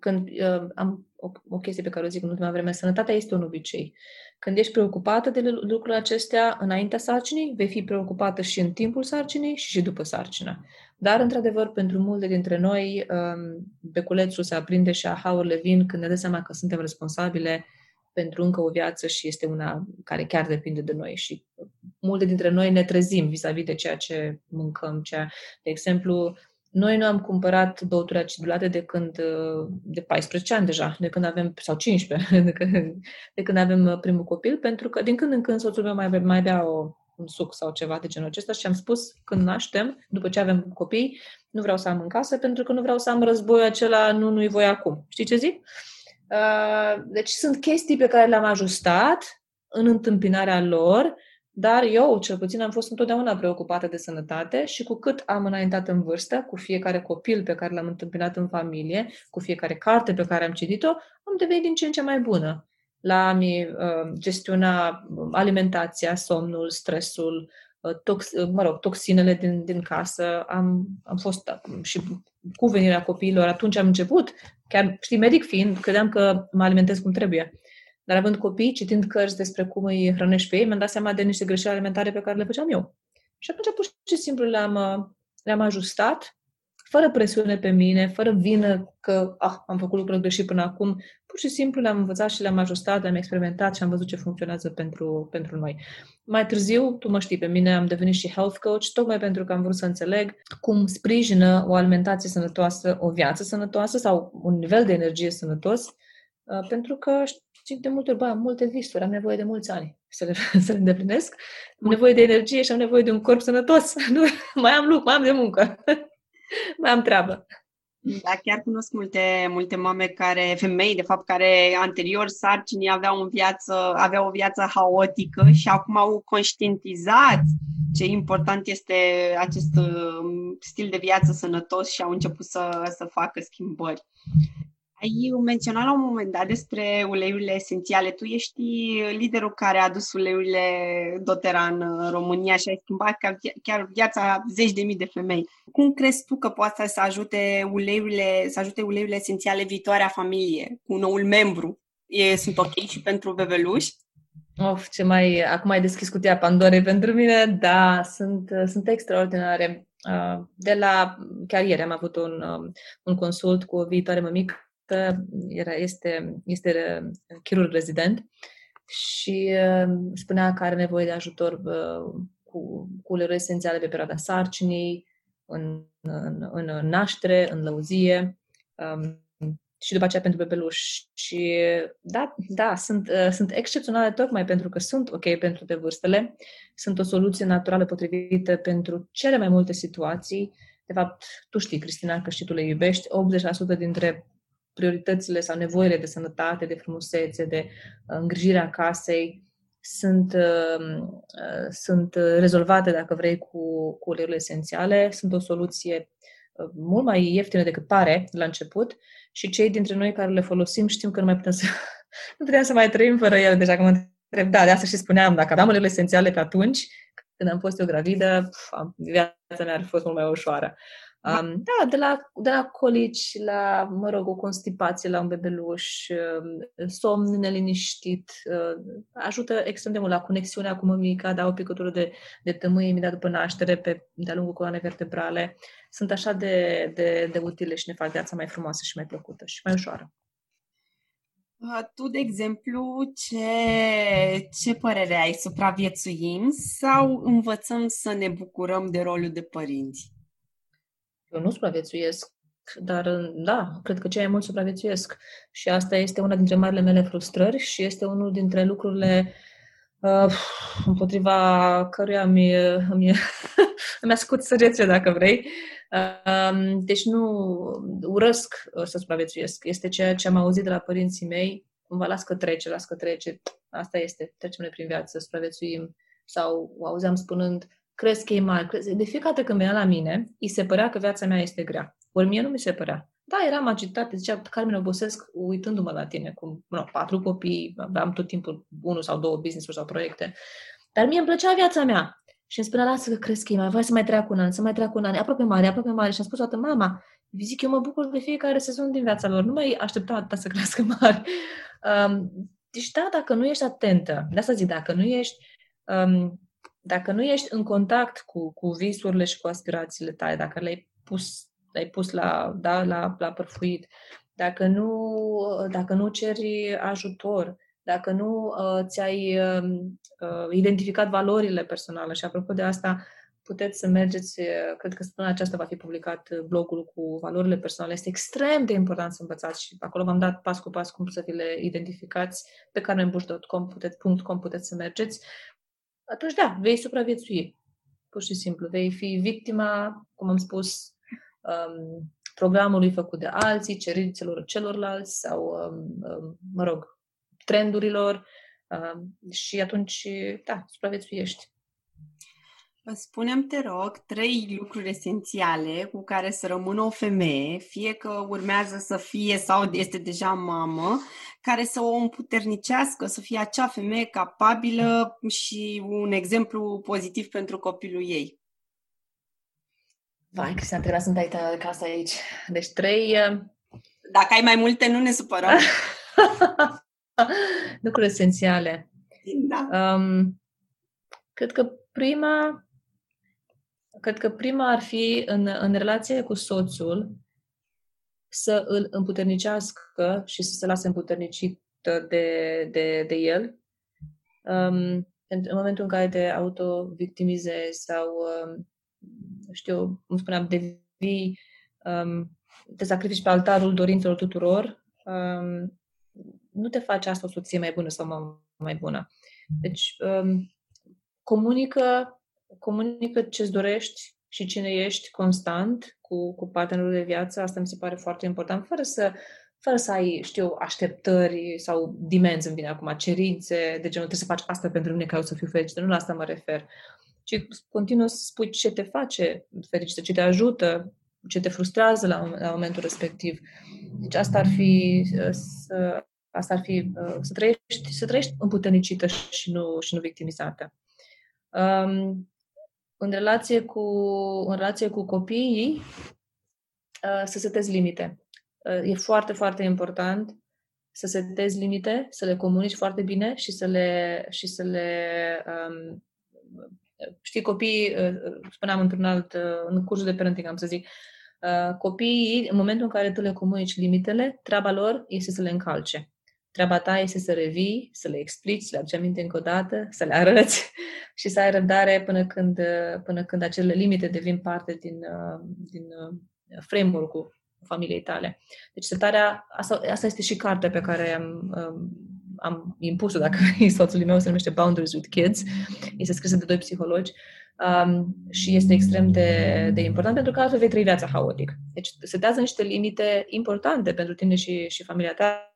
când uh, am o, o chestie pe care o zic în ultima vreme, sănătatea este un obicei. Când ești preocupată de lucrurile acestea înaintea sarcinii, vei fi preocupată și în timpul sarcinii și și după sarcină. Dar, într-adevăr, pentru multe dintre noi, um, beculețul se aprinde și ahaurile vin când ne dăm seama că suntem responsabile pentru încă o viață și este una care chiar depinde de noi și multe dintre noi ne trezim vis-a-vis de ceea ce mâncăm. Ceea, de exemplu, Noi nu am cumpărat băuturi acidulate de când, de 14 ani deja, de când avem, sau 15, [laughs] de când, de când avem primul copil, pentru că din când în când soțul meu mai, mai bea o, un suc sau ceva de genul acesta și am spus când naștem, după ce avem copii, nu vreau să am în casă pentru că nu vreau să am războiul acela, nu, nu-i voi acum. Știi ce zic? Uh, deci sunt chestii pe care le-am ajustat în întâmpinarea lor, dar eu, cel puțin, am fost întotdeauna preocupată de sănătate și cu cât am înaintat în vârstă, cu fiecare copil pe care l-am întâmpinat în familie, cu fiecare carte pe care am citit-o, am devenit din ce în ce mai bună la a-mi uh, gestiona alimentația, somnul, stresul, uh, tox, uh, mă rog, toxinele din, din casă. Am, am fost uh, și cu venirea copiilor, atunci am început, chiar, știi, medic fiind, credeam că mă alimentez cum trebuie. Dar având copii, citind cărți despre cum îi hrănești pe ei, mi-am dat seama de niște greșeli alimentare pe care le făceam eu. Și atunci pur și simplu le-am, uh, le-am ajustat, fără presiune pe mine, fără vină că ah, am făcut lucruri greșit până acum. Pur și simplu le-am învățat și le-am ajustat, le-am experimentat și am văzut ce funcționează pentru, pentru noi. Mai târziu, tu mă știi, pe mine am devenit și health coach, tocmai pentru că am vrut să înțeleg cum sprijină o alimentație sănătoasă, o viață sănătoasă sau un nivel de energie sănătos, uh, pentru că știi, de multe ori, bă, am multe visuri, am nevoie de mulți ani să le, [laughs] să le îndeplinesc, am nevoie de energie și am nevoie de un corp sănătos. [laughs] Nu, mai am lucru, mai am de muncă, mai am treabă. Da, chiar cunosc multe, multe mame care, femei, de fapt, care anterior sarcinii aveau, în viață, aveau o viață haotică și acum au conștientizat ce important este acest um, stil de viață sănătos și au început să, să facă schimbări. Ai menționat la un moment dat despre uleiurile esențiale. Tu ești liderul care a adus uleiurile doTERRA în România și ai schimbat chiar viața zeci de mii de femei. Cum crezi tu că poate să ajute uleiurile, să ajute uleiurile esențiale viitoarea familie cu noul membru? E, sunt ok și pentru bebeluși? Of, ce mai... Acum ai deschis cutia Pandorei pentru mine. Da, sunt, sunt extraordinare. De la... Chiar ieri am avut un, un consult cu o viitoare mămică era, este, este chirurg rezident și uh, spunea că are nevoie de ajutor uh, cu, cu uleiuri esențiale pe perioada sarcinii, în, în, în naștere, în lăuzie um, și după aceea pentru bebeluș. Și da, da sunt, uh, sunt excepționale tocmai pentru că sunt ok pentru de vârstele, sunt o soluție naturală potrivită pentru cele mai multe situații. De fapt, tu știi, Cristina, că și tu le iubești, 80% dintre prioritățile sau nevoile de sănătate, de frumusețe, de uh, îngrijirea casei sunt, uh, uh, sunt rezolvate, dacă vrei, cu, cu uleiurile esențiale. Sunt o soluție mult mai ieftină decât pare la început și cei dintre noi care le folosim știm că nu mai putem să, [laughs] nu putem să mai trăim fără ele. Deja că mă întreb, da, de asta și spuneam, dacă aveam uleiurile esențiale pe atunci, când am fost eu gravidă, viața mea ar fi fost mult mai ușoară. Um, da, de la, de la colici la, mă rog, o constipație la un bebeluș, uh, somn neliniștit, uh, ajută extrem de mult la conexiunea cu mămica, da o picătură de, de tămâie imediat după naștere pe, de-a lungul coloanei vertebrale. Sunt așa de, de, de utile și ne fac viața mai frumoasă și mai plăcută și mai ușoară. Tu, de exemplu, ce, ce părere ai? Supraviețuim sau învățăm să ne bucurăm de rolul de părinți? Eu nu supraviețuiesc, dar da, cred că cei mai mulți supraviețuiesc. Și asta este una dintre marile mele frustrări și este unul dintre lucrurile uh, împotriva căruia mi, mi, mi ascut săgețile, dacă vrei. Uh, deci nu urăsc să supraviețuiesc. Este ceea ce am auzit de la părinții mei. Cumva las că trece, las că trece. Asta este, trecem prin viață, supraviețuim. Sau auzeam spunând, crezi că e mare. Crezi... De fiecare dată când venea la mine, îi se părea că viața mea este grea. Ori mie nu mi se părea. Da, eram agitată, zicea, Carmen, obosesc uitându-mă la tine, cu no, patru copii, am tot timpul unul sau două business-uri sau proiecte. Dar mie îmi plăcea viața mea. Și îmi spunea, lasă că crezi că e mai, voi să mai treacă un an, să mai treacă un an, aproape mare, aproape mare. Și am spus toată, mama, zic, eu mă bucur de fiecare sezon din viața lor, nu mai aștepta atâta să crească [laughs] mari. Um, deci da, dacă nu ești atentă, de asta zic, dacă nu ești um, dacă nu ești în contact cu, cu visurile și cu aspirațiile tale, dacă le-ai pus, le-ai pus la, da, la, la părfuit, dacă nu, dacă nu ceri ajutor, dacă nu uh, ți-ai uh, uh, identificat valorile personale și apropo de asta, puteți să mergeți, cred că săptămâna aceasta va fi publicat blogul cu valorile personale. Este extrem de important să învățați și acolo v-am dat pas cu pas cum să vi le identificați. Pe carmenbush.com puteți, .com puteți să mergeți. Atunci, da, vei supraviețui. Pur și simplu. Vei fi victima, cum am spus, um, programului făcut de alții, cerințelor celorlalți sau, um, um, mă rog, trendurilor um, și atunci, da, supraviețuiești. Spunem, te rog, trei lucruri esențiale cu care să rămână o femeie, fie că urmează să fie sau este deja mamă, care să o împuternicească, să fie acea femeie capabilă și un exemplu pozitiv pentru copilul ei. Vai, Cristina, trebuia să-mi dai casa aici. Deci trei... Uh, Dacă ai mai multe, nu ne supărăm. [laughs] Lucruri esențiale. Da. Um, cred că prima cred că prima ar fi în, în relație cu soțul să îl împuternicească și să se lase împuternicită de, de, de el. Um, în momentul în care te auto-victimizezi sau, um, știu, cum spuneam, devii, um, te sacrifici pe altarul dorințelor tuturor, um, nu te face asta o soție mai bună sau mai bună. Deci, um, comunică comunică ce-ți dorești și cine ești constant cu, cu partenerul de viață. Asta mi se pare foarte important, fără să, fără să ai, știu, așteptări sau dimenzi, îmi vine acum, cerințe de genul trebuie să faci asta pentru mine ca eu să fiu fericită. Nu la asta mă refer. Ci continuă să spui ce te face fericită, ce te ajută, ce te frustrează la, la momentul respectiv. Deci asta ar fi să, asta ar fi să trăiești, să trăiești împuternicită și nu, și nu victimizată. Um, în relație cu, în relație cu copiii, uh, să setezi limite. Uh, e foarte, foarte important să setezi limite, să le comunici foarte bine și să le, și să le um, știi, copiii, uh, spuneam într-un alt, în cursul de parenting, am să zic, copiii, în momentul în care tu le comunici limitele, treaba lor este să le încalce. Treaba ta este să revii, să le explici, să le aduci aminte încă o dată, să le arăți [laughs] și să ai răbdare până când, până când acele limite devin parte din, din framework-ul familiei tale. Deci setarea, asta, asta este și cartea pe care am, am impus-o, dacă [laughs] soțul meu se numește Boundaries with Kids, este scrisă de doi psihologi um, și este extrem de, de important pentru că altfel vei trăi viața haotic. Deci setează niște limite importante pentru tine și, și familia ta.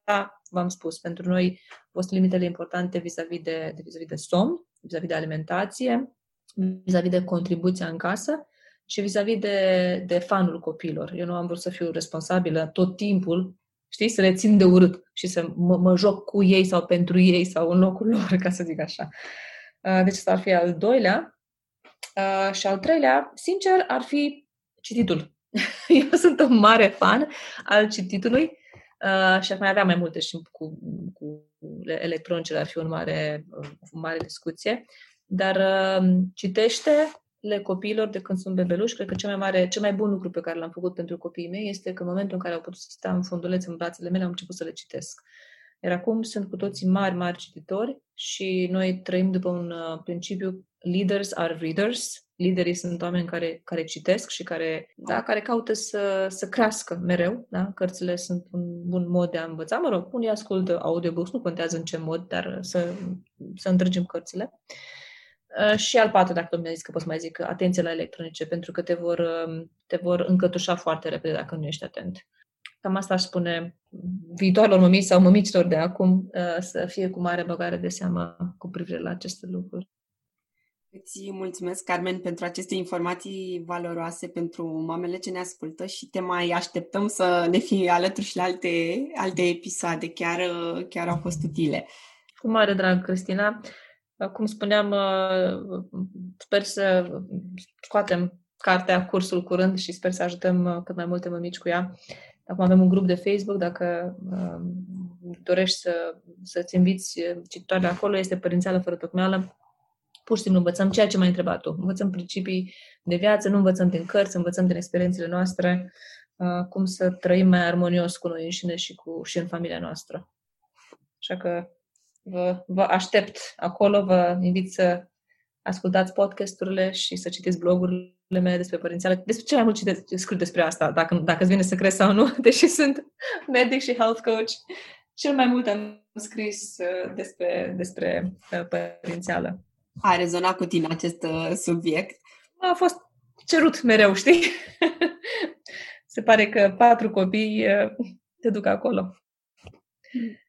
V-am spus, pentru noi au fost limitele importante vis-a-vis de, de, vis-a-vis de somn, vis-a-vis de alimentație, vis-a-vis de contribuția în casă și vis-a-vis de, de fanul copilor. Eu nu am vrut să fiu responsabilă tot timpul, știi, să le țin de urât și să mă, mă joc cu ei sau pentru ei sau în locul lor, ca să zic așa. Uh, deci asta ar fi al doilea. Uh, și al treilea, sincer, ar fi cititul. [laughs] Eu sunt un mare fan al cititului uh, și ar mai avea mai multe și cu, cu electronicele ar fi un mare, o mare discuție. Dar uh, citește le copiilor de când sunt bebeluși, cred că cel mai mare, cel mai bun lucru pe care l-am făcut pentru copiii mei este că în momentul în care au putut sta în funduleț în brațele mele, am început să le citesc. Iar acum sunt cu toții mari, mari cititori și noi trăim după un uh, principiu leaders are readers. Liderii sunt oameni care, care citesc și care, da, care caută să, să crească mereu. Da? Cărțile sunt un bun mod de a învăța. Mă rog, unii ascultă audiobooks, nu contează în ce mod, dar să, să întregim cărțile. Uh, și al patru, dacă mi-a zis că pot să mai zic, atenție la electronice, pentru că te vor, um, te vor încătușa foarte repede dacă nu ești atent. Cam asta aș spune viitoarelor mămici sau mămicilor de acum uh, să fie cu mare băgare de seamă cu privire la aceste lucruri. Îți mulțumesc, Carmen, pentru aceste informații valoroase pentru mamele ce ne ascultă și te mai așteptăm să ne fii alături și la alte, alte episoade. Chiar, chiar au fost utile. Cu mare drag, Cristina. Cum spuneam, uh, sper să scoatem cartea Cursul curând și sper să ajutăm uh, cât mai multe mămici cu ea. Acum avem un grup de Facebook, dacă uh, dorești să, să-ți inviți cititoare acolo, este Părințeală fără tocmeală. Pur și simplu învățăm ceea ce m-ai întrebat tu. Învățăm principii de viață, nu învățăm din cărți, învățăm din experiențele noastre, uh, cum să trăim mai armonios cu noi înșine și, cu, și în familia noastră. Așa că vă, vă aștept acolo, vă invit să ascultați podcasturile și să citiți blogurile mele despre părințiale. Despre ce mai mult citesc, scriu despre asta, dacă, dacă îți vine să crezi sau nu, [laughs] deși sunt medic și health coach. Cel mai mult am scris uh, despre, despre uh, părințială. A rezonat cu tine acest uh, subiect? A fost cerut mereu, știi? [laughs] Se pare că patru copii te duc acolo.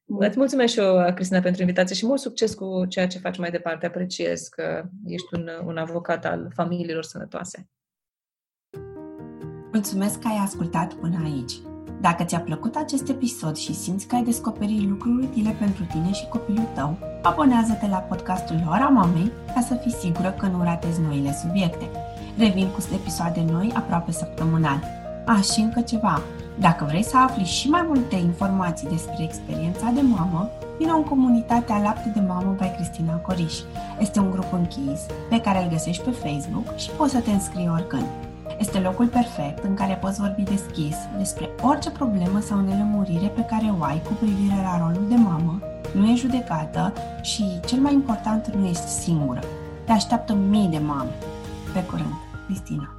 Bun. Îți mulțumesc și eu, Cristina, pentru invitație și mult succes cu ceea ce faci mai departe. Apreciez că ești un, un avocat al familiilor sănătoase. Mulțumesc că ai ascultat până aici. Dacă ți-a plăcut acest episod și simți că ai descoperit lucruri utile pentru tine și copilul tău, abonează-te la podcastul Ora Mamei ca să fii sigură că nu ratezi noile subiecte. Revin cu episoade noi aproape săptămânal. A, și încă ceva. Dacă vrei să afli și mai multe informații despre experiența de mamă, vină în comunitatea Lapte de Mamă by Cristina Coriș. Este un grup închis pe care îl găsești pe Facebook și poți să te înscrii oricând. Este locul perfect în care poți vorbi deschis despre orice problemă sau nelămurire pe care o ai cu privire la rolul de mamă, nu e judecată și, cel mai important, nu ești singură. Te așteaptă mii de mame. Pe curând, Cristina.